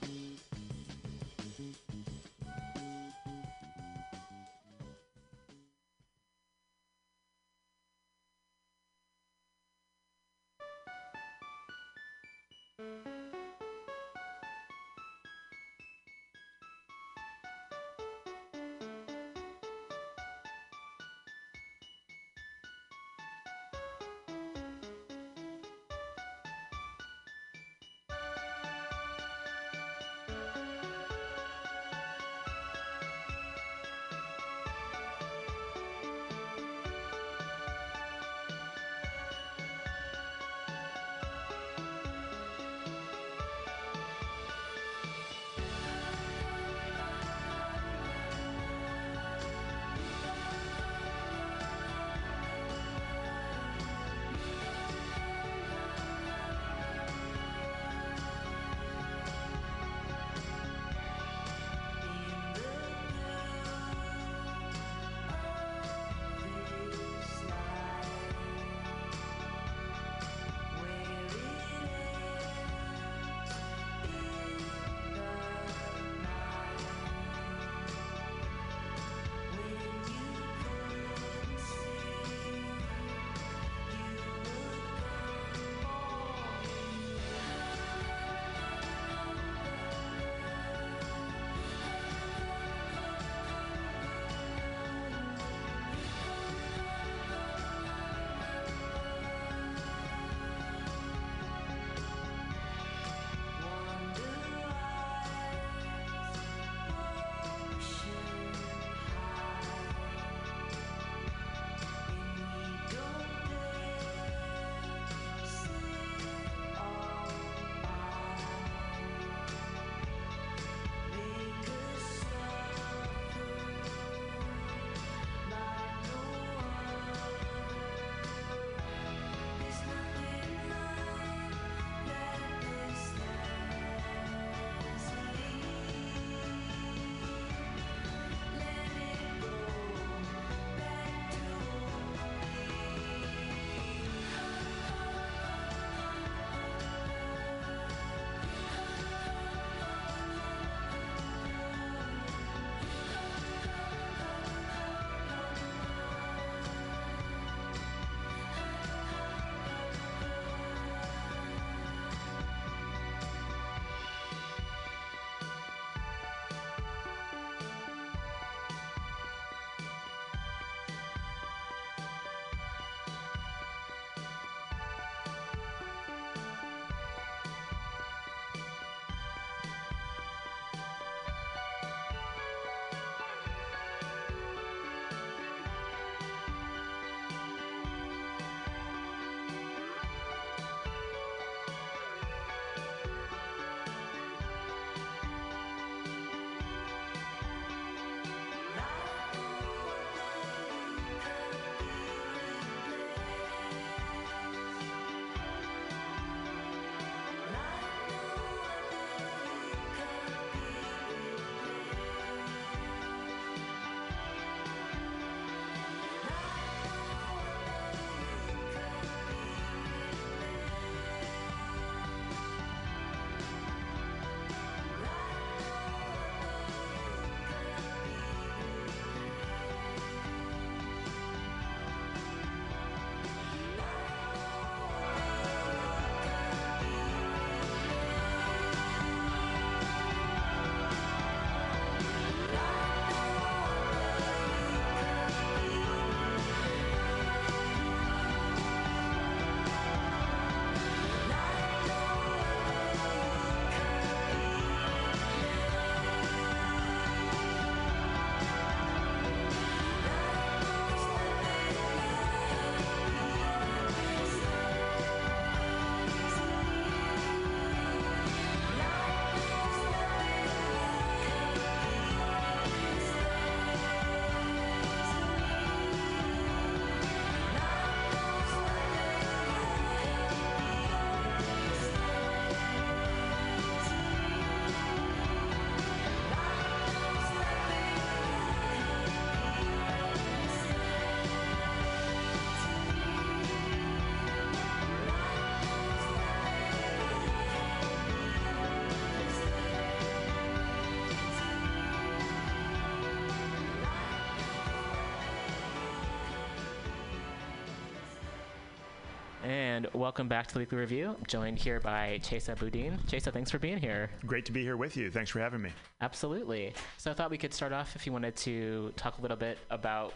Welcome back to the Weekly Review. I'm joined here by Chesa Boudin. Chesa, thanks for being here. Great to be here with you. Thanks for having me. Absolutely. So I thought we could start off if you wanted to talk a little bit about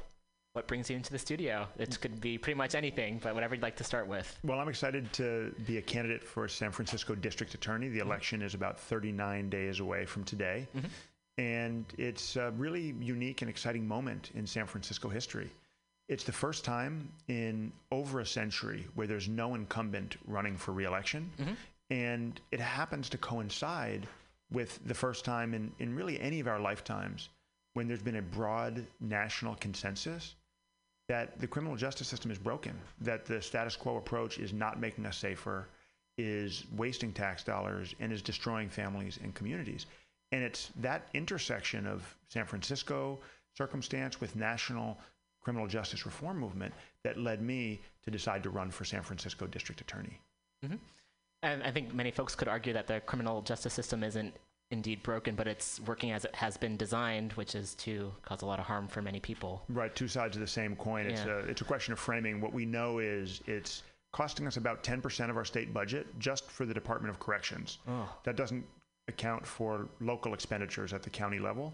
what brings you into the studio. It could be pretty much anything, but whatever you'd like to start with. Well, I'm excited to be a candidate for San Francisco District Attorney. The mm-hmm. election is about 39 days away from today. Mm-hmm. And it's a really unique and exciting moment in San Francisco history. It's the first time in over a century where there's no incumbent running for reelection. Mm-hmm. And it happens to coincide with the first time in, in really any of our lifetimes when there's been a broad national consensus that the criminal justice system is broken, that the status quo approach is not making us safer, is wasting tax dollars, and is destroying families and communities. And it's that intersection of San Francisco circumstance with national criminal justice reform movement that led me to decide to run for San Francisco District Attorney. hmm And I think many folks could argue that the criminal justice system isn't indeed broken, but it's working as it has been designed, which is to cause a lot of harm for many people. Right, two sides of the same coin. It's, Yeah. a, it's a question of framing. What we know is it's costing us about 10% of our state budget just for the Department of Corrections. Oh. That doesn't account for local expenditures at the county level.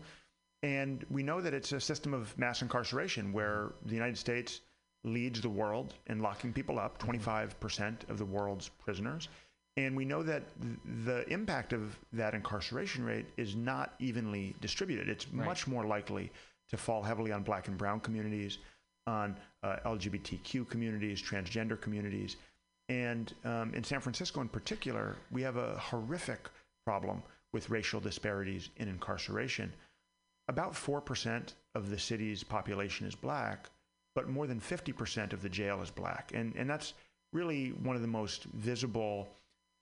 And we know that it's a system of mass incarceration where the United States leads the world in locking people up, 25% of the world's prisoners. And we know that th- the impact of that incarceration rate is not evenly distributed. It's Right. much more likely to fall heavily on black and brown communities, on uh, LGBTQ communities, transgender communities. And um, in San Francisco in particular, we have a horrific problem with racial disparities in incarceration. About 4% of the city's population is black, but more than 50% of the jail is black. And, and that's really one of the most visible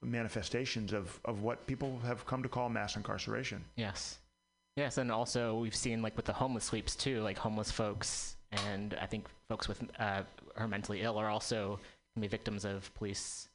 manifestations of, of what people have come to call mass incarceration. Yes. Yes, and also we've seen like with the homeless sweeps too, like homeless folks and I think folks with uh, are mentally ill are also can be victims of police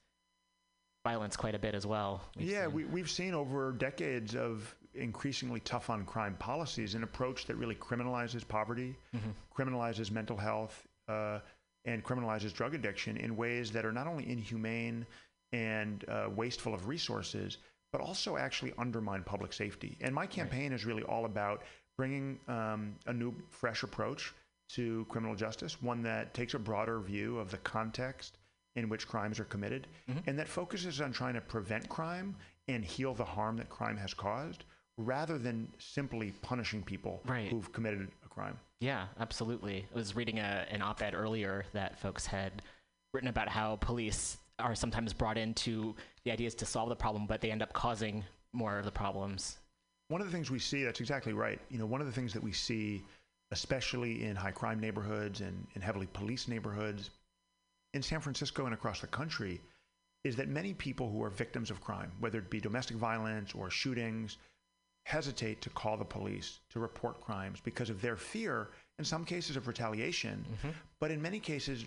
violence quite a bit as well. We've yeah, seen. we, we've seen over decades of increasingly tough on crime policies an approach that really criminalizes poverty, Mhm. criminalizes mental health, uh, and criminalizes drug addiction in ways that are not only inhumane and uh, wasteful of resources, but also actually undermine public safety. And my campaign is really all about bringing um, a new, fresh approach to criminal justice, one that takes a broader view of the context in which crimes are committed, and that focuses on trying to prevent crime and heal the harm that crime has caused, rather than simply punishing people Right. who've committed a crime. Yeah, absolutely. I was reading a, an op ed earlier that folks had written about how police are sometimes brought into the ideas to solve the problem, but they end up causing more of the problems. One of the things we see, that's exactly right. You know, one of the things that we see, especially in high crime neighborhoods and in heavily policed neighborhoods in San Francisco and across the country, is that many people who are victims of crime, whether it be domestic violence or shootings, hesitate to call the police to report crimes because of their fear, in some cases of retaliation, mm-hmm. but in many cases,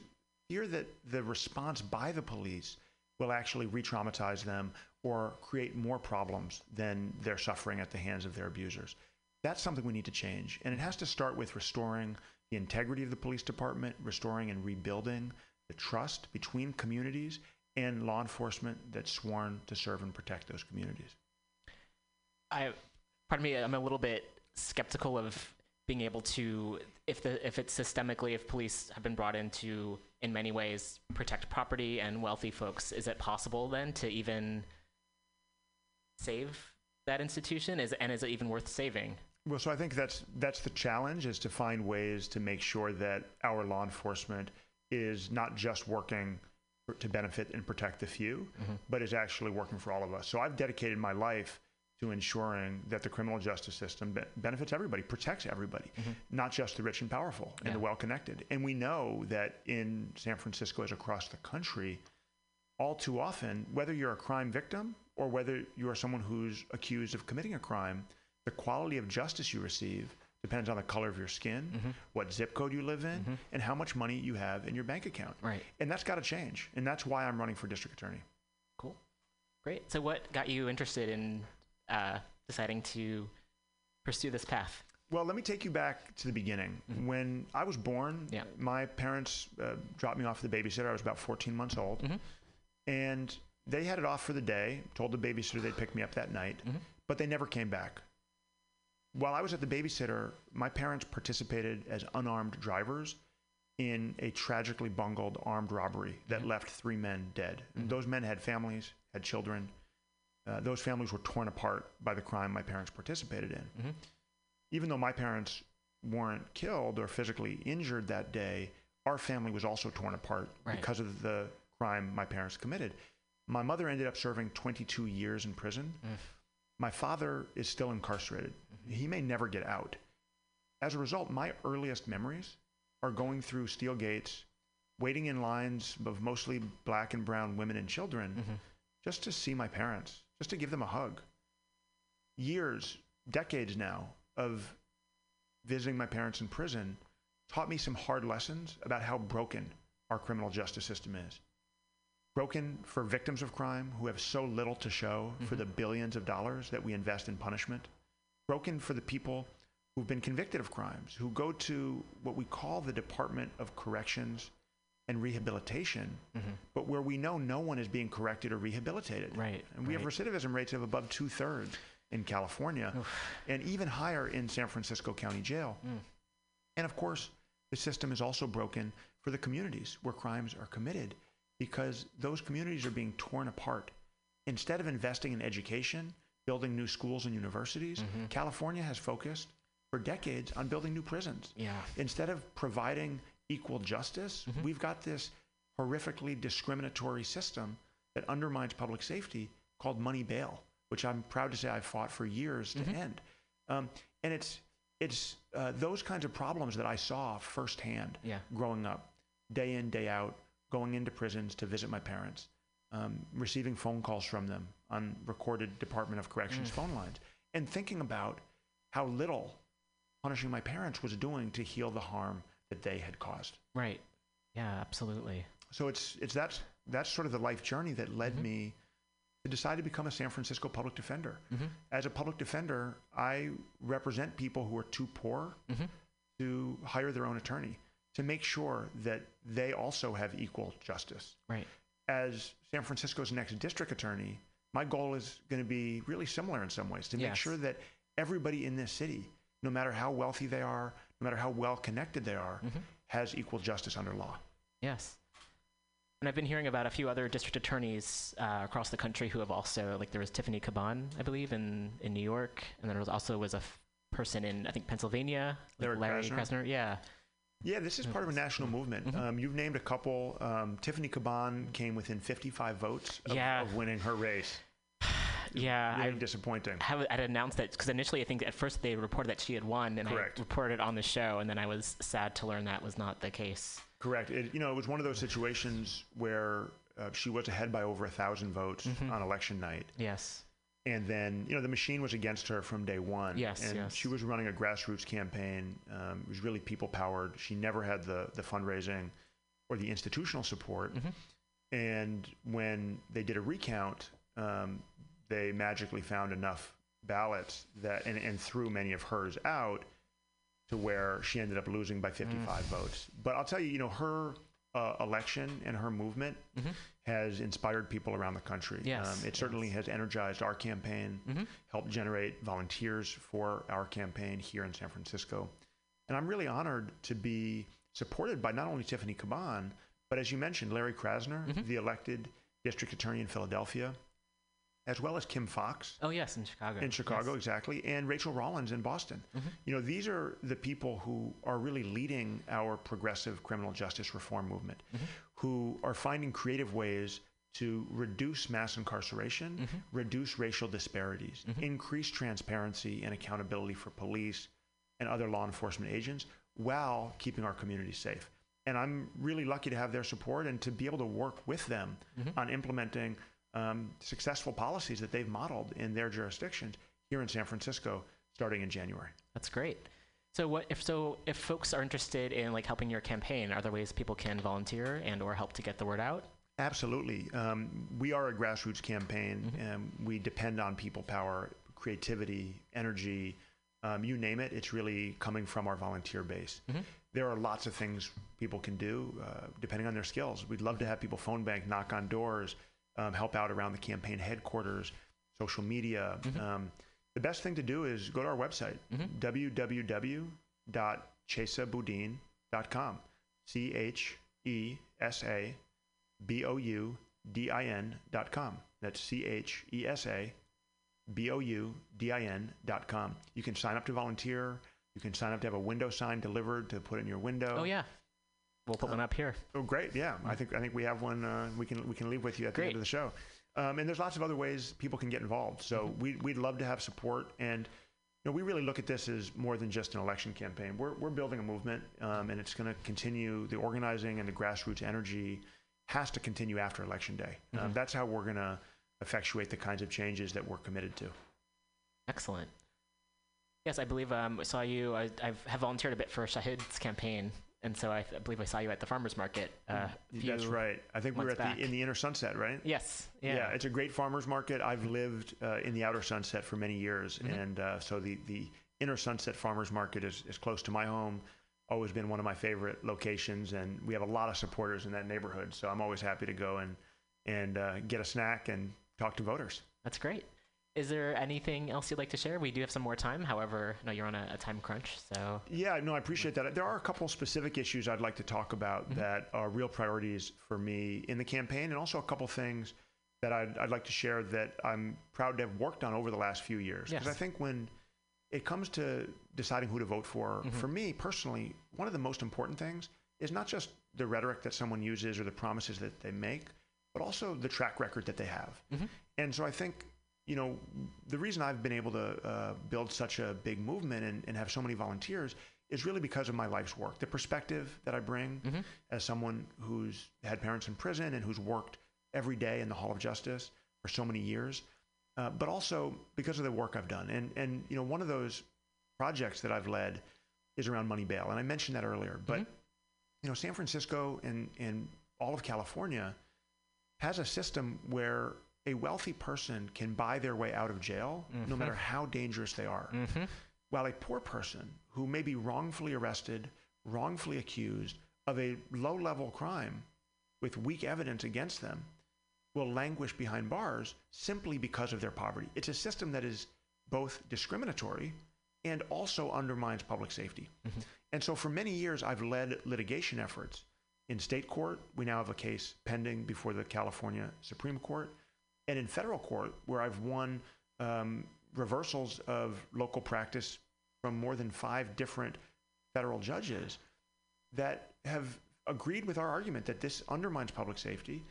fear that the response by the police will actually re traumatize them or create more problems than they're suffering at the hands of their abusers. That's something we need to change. And it has to start with restoring the integrity of the police department, restoring and rebuilding the trust between communities and law enforcement that's sworn to serve and protect those communities. I, pardon me, I'm a little bit skeptical of being able to, if the if it's systemically, if police have been brought in to, in many ways, protect property and wealthy folks, is it possible then to even save that institution? Is and is it even worth saving? Well, so I think that's that's the challenge is to find ways to make sure that our law enforcement is not just working to benefit and protect the few, mm-hmm. but is actually working for all of us. So I've dedicated my life to ensuring that the criminal justice system be- benefits everybody, protects everybody, mm-hmm. not just the rich and powerful and the well connected. And we know that in San Francisco as across the country, all too often, whether you're a crime victim or whether you are someone who's accused of committing a crime, the quality of justice you receive depends on the color of your skin, mm-hmm. what zip code you live in, mm-hmm. and how much money you have in your bank account. Right. And that's got to change. And that's why I'm running for district attorney. Cool. Great. So, what got you interested in uh, deciding to pursue this path? Well, let me take you back to the beginning. Mm-hmm. When I was born, my parents uh, dropped me off at the babysitter. I was about 14 months old. Mm-hmm. And they had it off for the day, told the babysitter they'd pick me up that night, mm-hmm. but they never came back. While I was at the babysitter, my parents participated as unarmed drivers in a tragically bungled armed robbery that left three men dead. And those men had families, had children. Uh, those families were torn apart by the crime my parents participated in. Mm-hmm. Even though my parents weren't killed or physically injured that day, our family was also torn apart Right. because of the crime my parents committed. My mother ended up serving 22 years in prison. My father is still incarcerated. Mm-hmm. He may never get out. As a result, my earliest memories are going through steel gates, waiting in lines of mostly black and brown women and children mm-hmm. just to see my parents, just to give them a hug. Years, decades now of visiting my parents in prison taught me some hard lessons about how broken our criminal justice system is. Broken for victims of crime who have so little to show for mm-hmm. the billions of dollars that we invest in punishment. Broken for the people who've been convicted of crimes, who go to what we call the Department of Corrections and Rehabilitation, mm-hmm. but where we know no one is being corrected or rehabilitated. Right. And we have recidivism rates of above two thirds in California and even higher in San Francisco County Jail. Mm. And of course, the system is also broken for the communities where crimes are committed because those communities are being torn apart. Instead of investing in education, building new schools and universities, mm-hmm. California has focused for decades on building new prisons. Yeah. Instead of providing equal justice, we've got this horrifically discriminatory system that undermines public safety called money bail, which I'm proud to say I fought for years to end. Um, and it's it's uh, those kinds of problems that I saw firsthand Yeah. growing up, day in day out, going into prisons to visit my parents, um, receiving phone calls from them on recorded Department of Corrections Mm. phone lines, and thinking about how little punishing my parents was doing to heal the harm that they had caused. Right. Yeah, absolutely. So it's it's that's that's sort of the life journey that led mm-hmm. me to decide to become a San Francisco public defender. Mm-hmm. As a public defender, I represent people who are too poor mm-hmm. to hire their own attorney to make sure that they also have equal justice. Right. As San Francisco's next district attorney, my goal is going to be really similar in some ways to make Yes. sure that everybody in this city, no matter how wealthy they are, no matter how well connected they are, has equal justice under law. Yes. And I've been hearing about a few other district attorneys uh, across the country who have also, like there was Tiffany Caban, I believe, in, in New York, and there was also was a f- person in I think Pennsylvania, like Larry Krasner? Krasner. Yeah. Yeah, this is part of a national movement. Um, you've named a couple. Um, Tiffany Caban came within 55 votes of, Yeah. of winning her race. Yeah, really I disappointing. have I'd announced that because initially I think at first they reported that she had won, and Correct. I reported it on the show, and then I was sad to learn that was not the case. Correct. It, you know, it was one of those situations where uh, she was ahead by over a thousand votes Mhm. on election night. Yes. And then, you know, the machine was against her from day one. Yes, And yes. she was running a grassroots campaign. Um, it was really people powered. She never had the, the fundraising or the institutional support. Mm-hmm. And when they did a recount, um, they magically found enough ballots that, and, and threw many of hers out to where she ended up losing by 55 votes. But I'll tell you, you know, her uh, election and her movement has inspired people around the country. Yes, Um, it certainly has energized our campaign, helped generate volunteers for our campaign here in San Francisco. And I'm really honored to be supported by not only Tiffany Caban, but as you mentioned, Larry Krasner, the elected district attorney in Philadelphia, as well as Kim Foxx. Oh yes, in Chicago. In Chicago, Yes. exactly, and Rachael Rollins in Boston. Mm-hmm. You know, these are the people who are really leading our progressive criminal justice reform movement, mm-hmm. who are finding creative ways to reduce mass incarceration, mm-hmm. reduce racial disparities, increase transparency and accountability for police and other law enforcement agents while keeping our communities safe. And I'm really lucky to have their support and to be able to work with them on implementing um, successful policies that they've modeled in their jurisdictions here in San Francisco starting in January. That's great. So what if so if folks are interested in like helping your campaign, are there ways people can volunteer and or help to get the word out? Absolutely. Um, we are a grassroots campaign, and we depend on people power, creativity, energy, um, you name it. It's really coming from our volunteer base. There are lots of things people can do uh, depending on their skills. We'd love to have people phone bank, knock on doors, um, help out around the campaign headquarters, social media. Mm-hmm. Um, the best thing to do is go to our website, www.chesaboudin.com. C H E S A B O U D I N.com. That's C H E S A B O U D I N.com. You can sign up to volunteer. You can sign up to have a window sign delivered to put in your window. Oh yeah, we'll put one up here. Oh, great! Yeah, I think I think we have one. Uh, we can we can leave with you at the end of the show. Um, and there's lots of other ways people can get involved. So we we'd love to have support. And you know, we really look at this as more than just an election campaign. We're we're building a movement, um, and it's going to continue. The organizing and the grassroots energy has to continue after election day. Um, Mhm. that's how we're going to effectuate the kinds of changes that we're committed to. Excellent. Yes, I believe um, I saw you. I I've, have volunteered a bit for Shahid's campaign, and so I, I believe I saw you at the farmers market. Uh, a That's right. I think we were months at the in the inner sunset, right? Yes. Yeah. it's a great farmers market. I've lived uh, in the outer sunset for many years, Mhm. and uh, so the the inner sunset farmers market is, is close to my home. Always been one of my favorite locations, and we have a lot of supporters in that neighborhood. So I'm always happy to go and and uh, get a snack and talk to voters. That's great. Is there anything else you'd like to share? We do have some more time. However, no, you're on a, a time crunch, so Yeah, no, I appreciate that. There are a couple specific issues I'd like to talk about that are real priorities for me in the campaign, and also a couple things that I'd, I'd like to share that I'm proud to have worked on over the last few years. Because Yes. I think when it comes to deciding who to vote for, Mhm. for me personally, one of the most important things is not just the rhetoric that someone uses or the promises that they make, but also the track record that they have. Mhm. And so I think, you know, the reason I've been able to uh, build such a big movement and, and have so many volunteers is really because of my life's work. The perspective that I bring Mhm. as someone who's had parents in prison and who's worked every day in the Hall of Justice for so many years, uh, but also because of the work I've done. And, and, you know, one of those projects that I've led is around money bail. And I mentioned that earlier, but, you know, San Francisco and, and all of California has a system where a wealthy person can buy their way out of jail no Mhm. matter how dangerous they are. Mhm. While a poor person who may be wrongfully arrested, wrongfully accused of a low level crime with weak evidence against them will languish behind bars simply because of their poverty. It's a system that is both discriminatory and also undermines public safety. And so for many years, I've led litigation efforts in state court. We now have a case pending before the California Supreme Court. And in federal court, where I've won um, reversals of local practice from more than five different federal judges that have agreed with our argument that this undermines public safety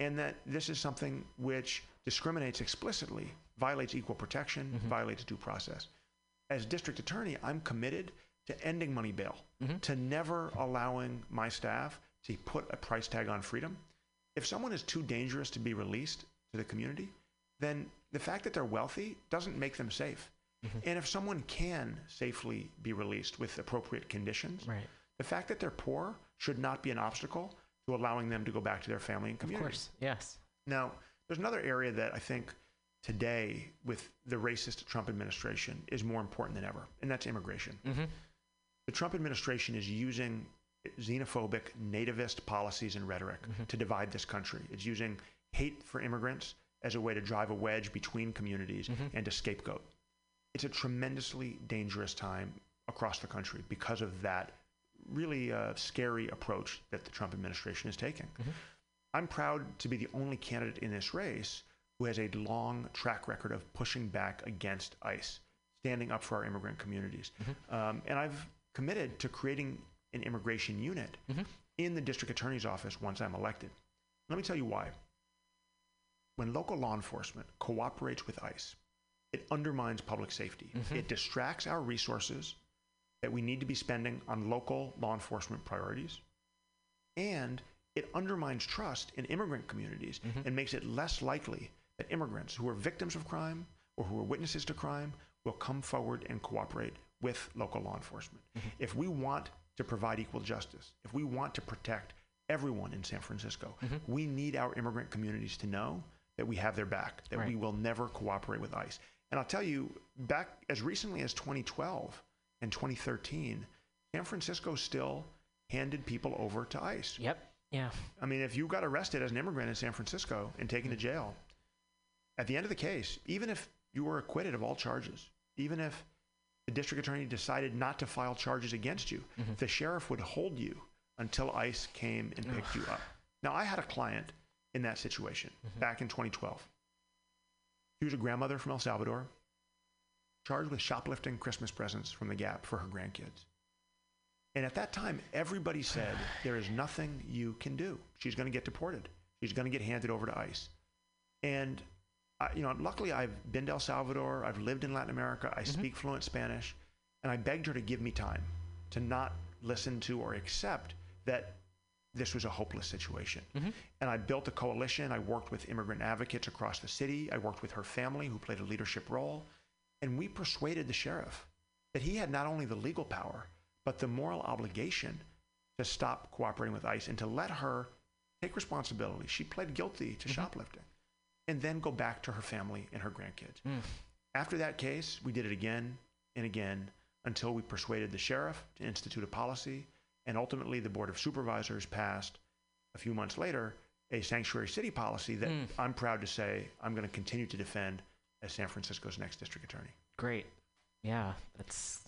and that this is something which discriminates explicitly, violates equal protection, violates due process. As district attorney, I'm committed to ending money bail, to never allowing my staff to put a price tag on freedom. If someone is too dangerous to be released to the community, then the fact that they're wealthy doesn't make them safe. And if someone can safely be released with appropriate conditions, Right. the fact that they're poor should not be an obstacle to allowing them to go back to their family and community. of course, yes. Now, there's another area that I think today, with the racist Trump administration, is more important than ever, and that's immigration. Mhm. The Trump administration is using xenophobic, nativist policies and rhetoric to divide this country. It's using hate for immigrants as a way to drive a wedge between communities and to scapegoat. It's a tremendously dangerous time across the country because of that really uh, scary approach that the Trump administration is taking. I'm proud to be the only candidate in this race who has a long track record of pushing back against ICE, standing up for our immigrant communities. Um, and I've committed to creating an immigration unit in the district attorney's office once I'm elected. Let me tell you why. When local law enforcement cooperates with ICE, it undermines public safety. Mm-hmm. It distracts our resources that we need to be spending on local law enforcement priorities. And it undermines trust in immigrant communities mm-hmm. and makes it less likely that immigrants who are victims of crime or who are witnesses to crime will come forward and cooperate with local law enforcement. Mm-hmm. If we want to provide equal justice, if we want to protect everyone in San Francisco, we need our immigrant communities to know that we have their back, that we will never cooperate with ICE. And I'll tell you, back as recently as 2012 and 2013, San Francisco still handed people over to ICE. Yep. Yeah. I mean, if you got arrested as an immigrant in San Francisco and taken to mm. jail, at the end of the case, even if you were acquitted of all charges, even if the district attorney decided not to file charges against you, mm-hmm. the sheriff would hold you until ICE came and picked you up. Now, I had a client in that situation mm-hmm. back in 2012. She was a grandmother from El Salvador, charged with shoplifting Christmas presents from the Gap for her grandkids. And at that time, everybody said, *sighs* there is nothing you can do. She's going to get deported. She's going to get handed over to ICE. And, I, you know, luckily I've been to El Salvador. I've lived in Latin America. I mm-hmm. speak fluent Spanish. And I begged her to give me time to not listen to or accept that this was a hopeless situation. Mm-hmm. And I built a coalition. I worked with immigrant advocates across the city. I worked with her family, who played a leadership role. And we persuaded the sheriff that he had not only the legal power, but the moral obligation to stop cooperating with ICE and to let her take responsibility. She pled guilty to mm-hmm. shoplifting and then go back to her family and her grandkids. Mm. After that case, we did it again and again until we persuaded the sheriff to institute a policy. And ultimately, the Board of Supervisors passed a few months later a sanctuary city policy that Mm. I'm proud to say I'm going to continue to defend as San Francisco's next district attorney. Great. Yeah, that's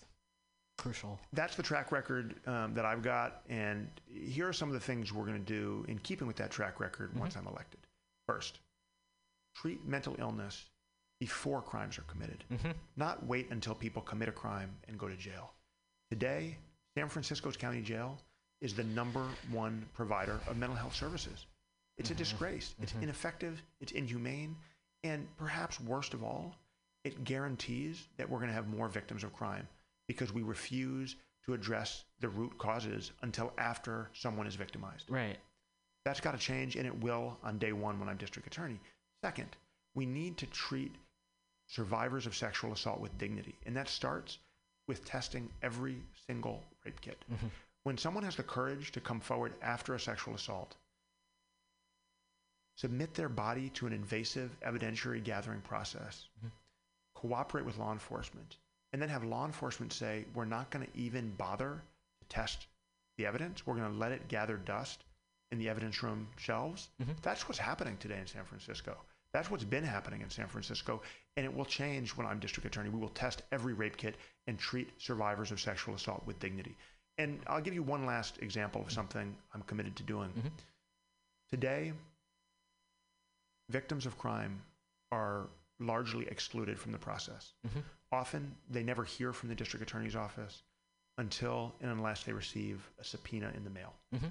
crucial. That's the track record um, that I've got. And here are some of the things we're going to do in keeping with that track record once I'm elected. First, treat mental illness before crimes are committed, not wait until people commit a crime and go to jail. Today, San Francisco's county jail is the number one provider of mental health services. It's a mm-hmm. disgrace. It's mm-hmm. ineffective. It's inhumane. And perhaps worst of all, it guarantees that we're going to have more victims of crime because we refuse to address the root causes until after someone is victimized. Right. That's got to change, and it will on day one when I'm district attorney. Second, we need to treat survivors of sexual assault with dignity, and that starts with testing every single rape kit. Mm-hmm. When someone has the courage to come forward after a sexual assault, submit their body to an invasive evidentiary gathering process, mm-hmm. cooperate with law enforcement, and then have law enforcement say, we're not going to even bother to test the evidence. We're going to let it gather dust in the evidence room shelves. Mm-hmm. That's what's happening today in San Francisco. That's what's been happening in San Francisco, and it will change when I'm district attorney. We will test every rape kit and treat survivors of sexual assault with dignity. And I'll give you one last example of something I'm committed to doing. Mm-hmm. Today, victims of crime are largely excluded from the process. Mm-hmm. Often, they never hear from the district attorney's office until and unless they receive a subpoena in the mail. Mm-hmm.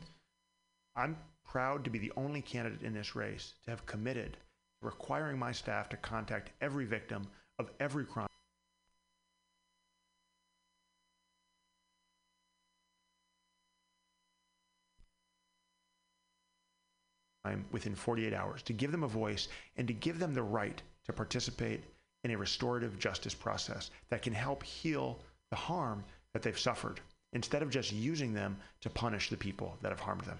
I'm proud to be the only candidate in this race to have committed requiring my staff to contact every victim of every crime. within 48 hours, to give them a voice and to give them the right to participate in a restorative justice process that can help heal the harm that they've suffered instead of just using them to punish the people that have harmed them.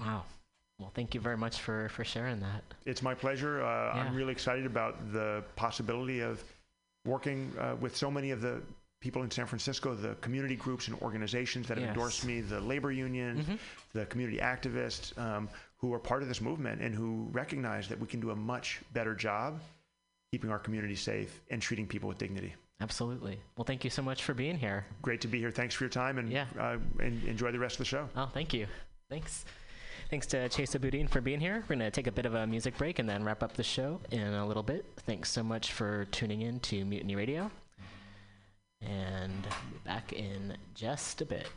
Wow. Well, thank you very much for, for sharing that. It's my pleasure. Uh, I'm really excited about the possibility of working uh, with so many of the people in San Francisco, the community groups and organizations that have Yes. endorsed me, the labor unions, Mhm. the community activists um, who are part of this movement and who recognize that we can do a much better job keeping our community safe and treating people with dignity. Absolutely. Well, thank you so much for being here. Great to be here. Thanks for your time and, Yeah. uh, and enjoy the rest of the show. Oh, thank you. Thanks. Thanks to Chesa Boudin for being here. We're going to take a bit of a music break and then wrap up the show in a little bit. Thanks so much for tuning in to Mutiny Radio. And back in just a bit.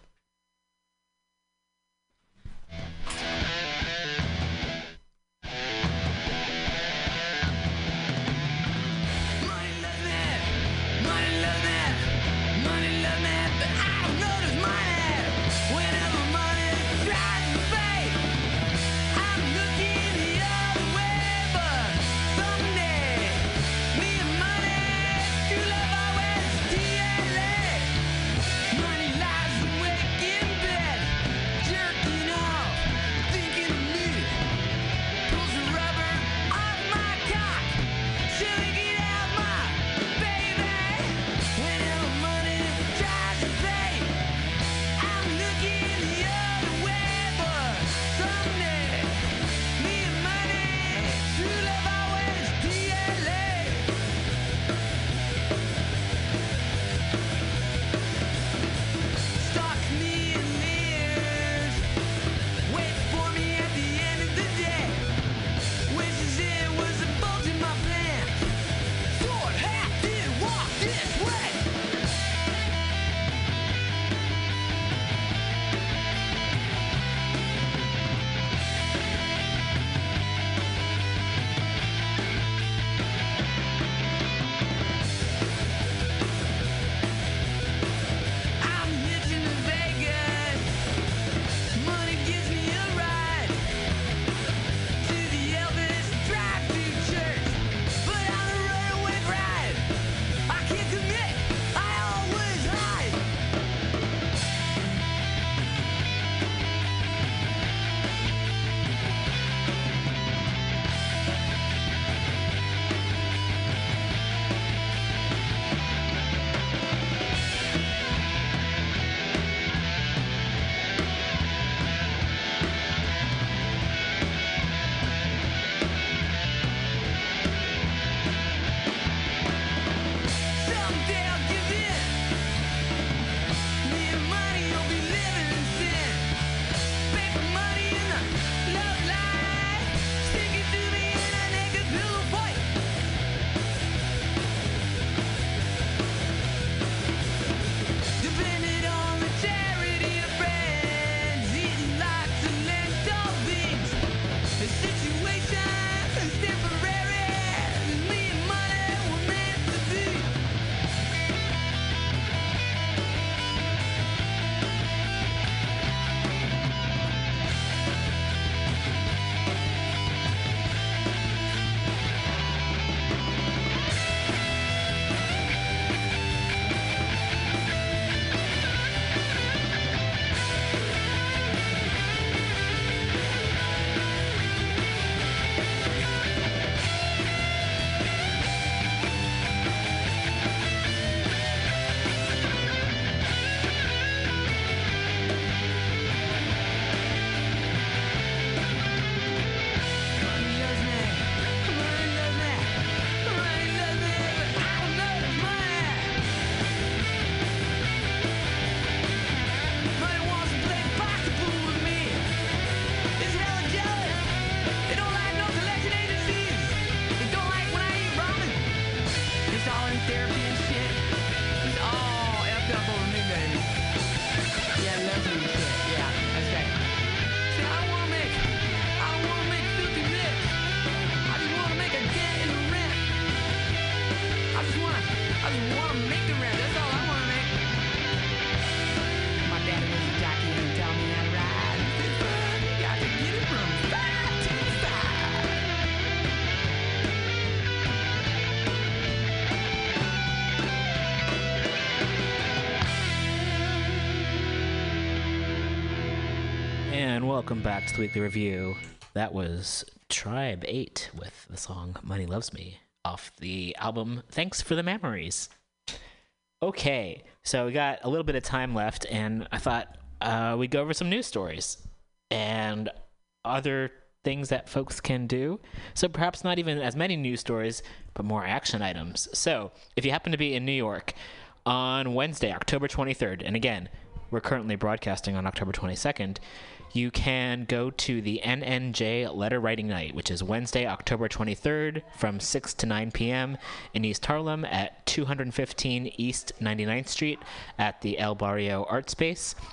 Back to the Weekly Review. That was Tribe 8 with the song Money Loves Me off the album Thanks for the Memories. Okay, so we got a little bit of time left, and I thought uh, we'd go over some news stories and other things that folks can do. So perhaps not even as many news stories, but more action items. So if you happen to be in New York on Wednesday, October 23rd, and again, we're currently broadcasting on October 22nd, you can go to the NNJ Letter Writing Night, which is Wednesday, October 23rd from 6 to 9 p.m. in East Harlem at 215 East 99th Street at the El Barrio Art Space.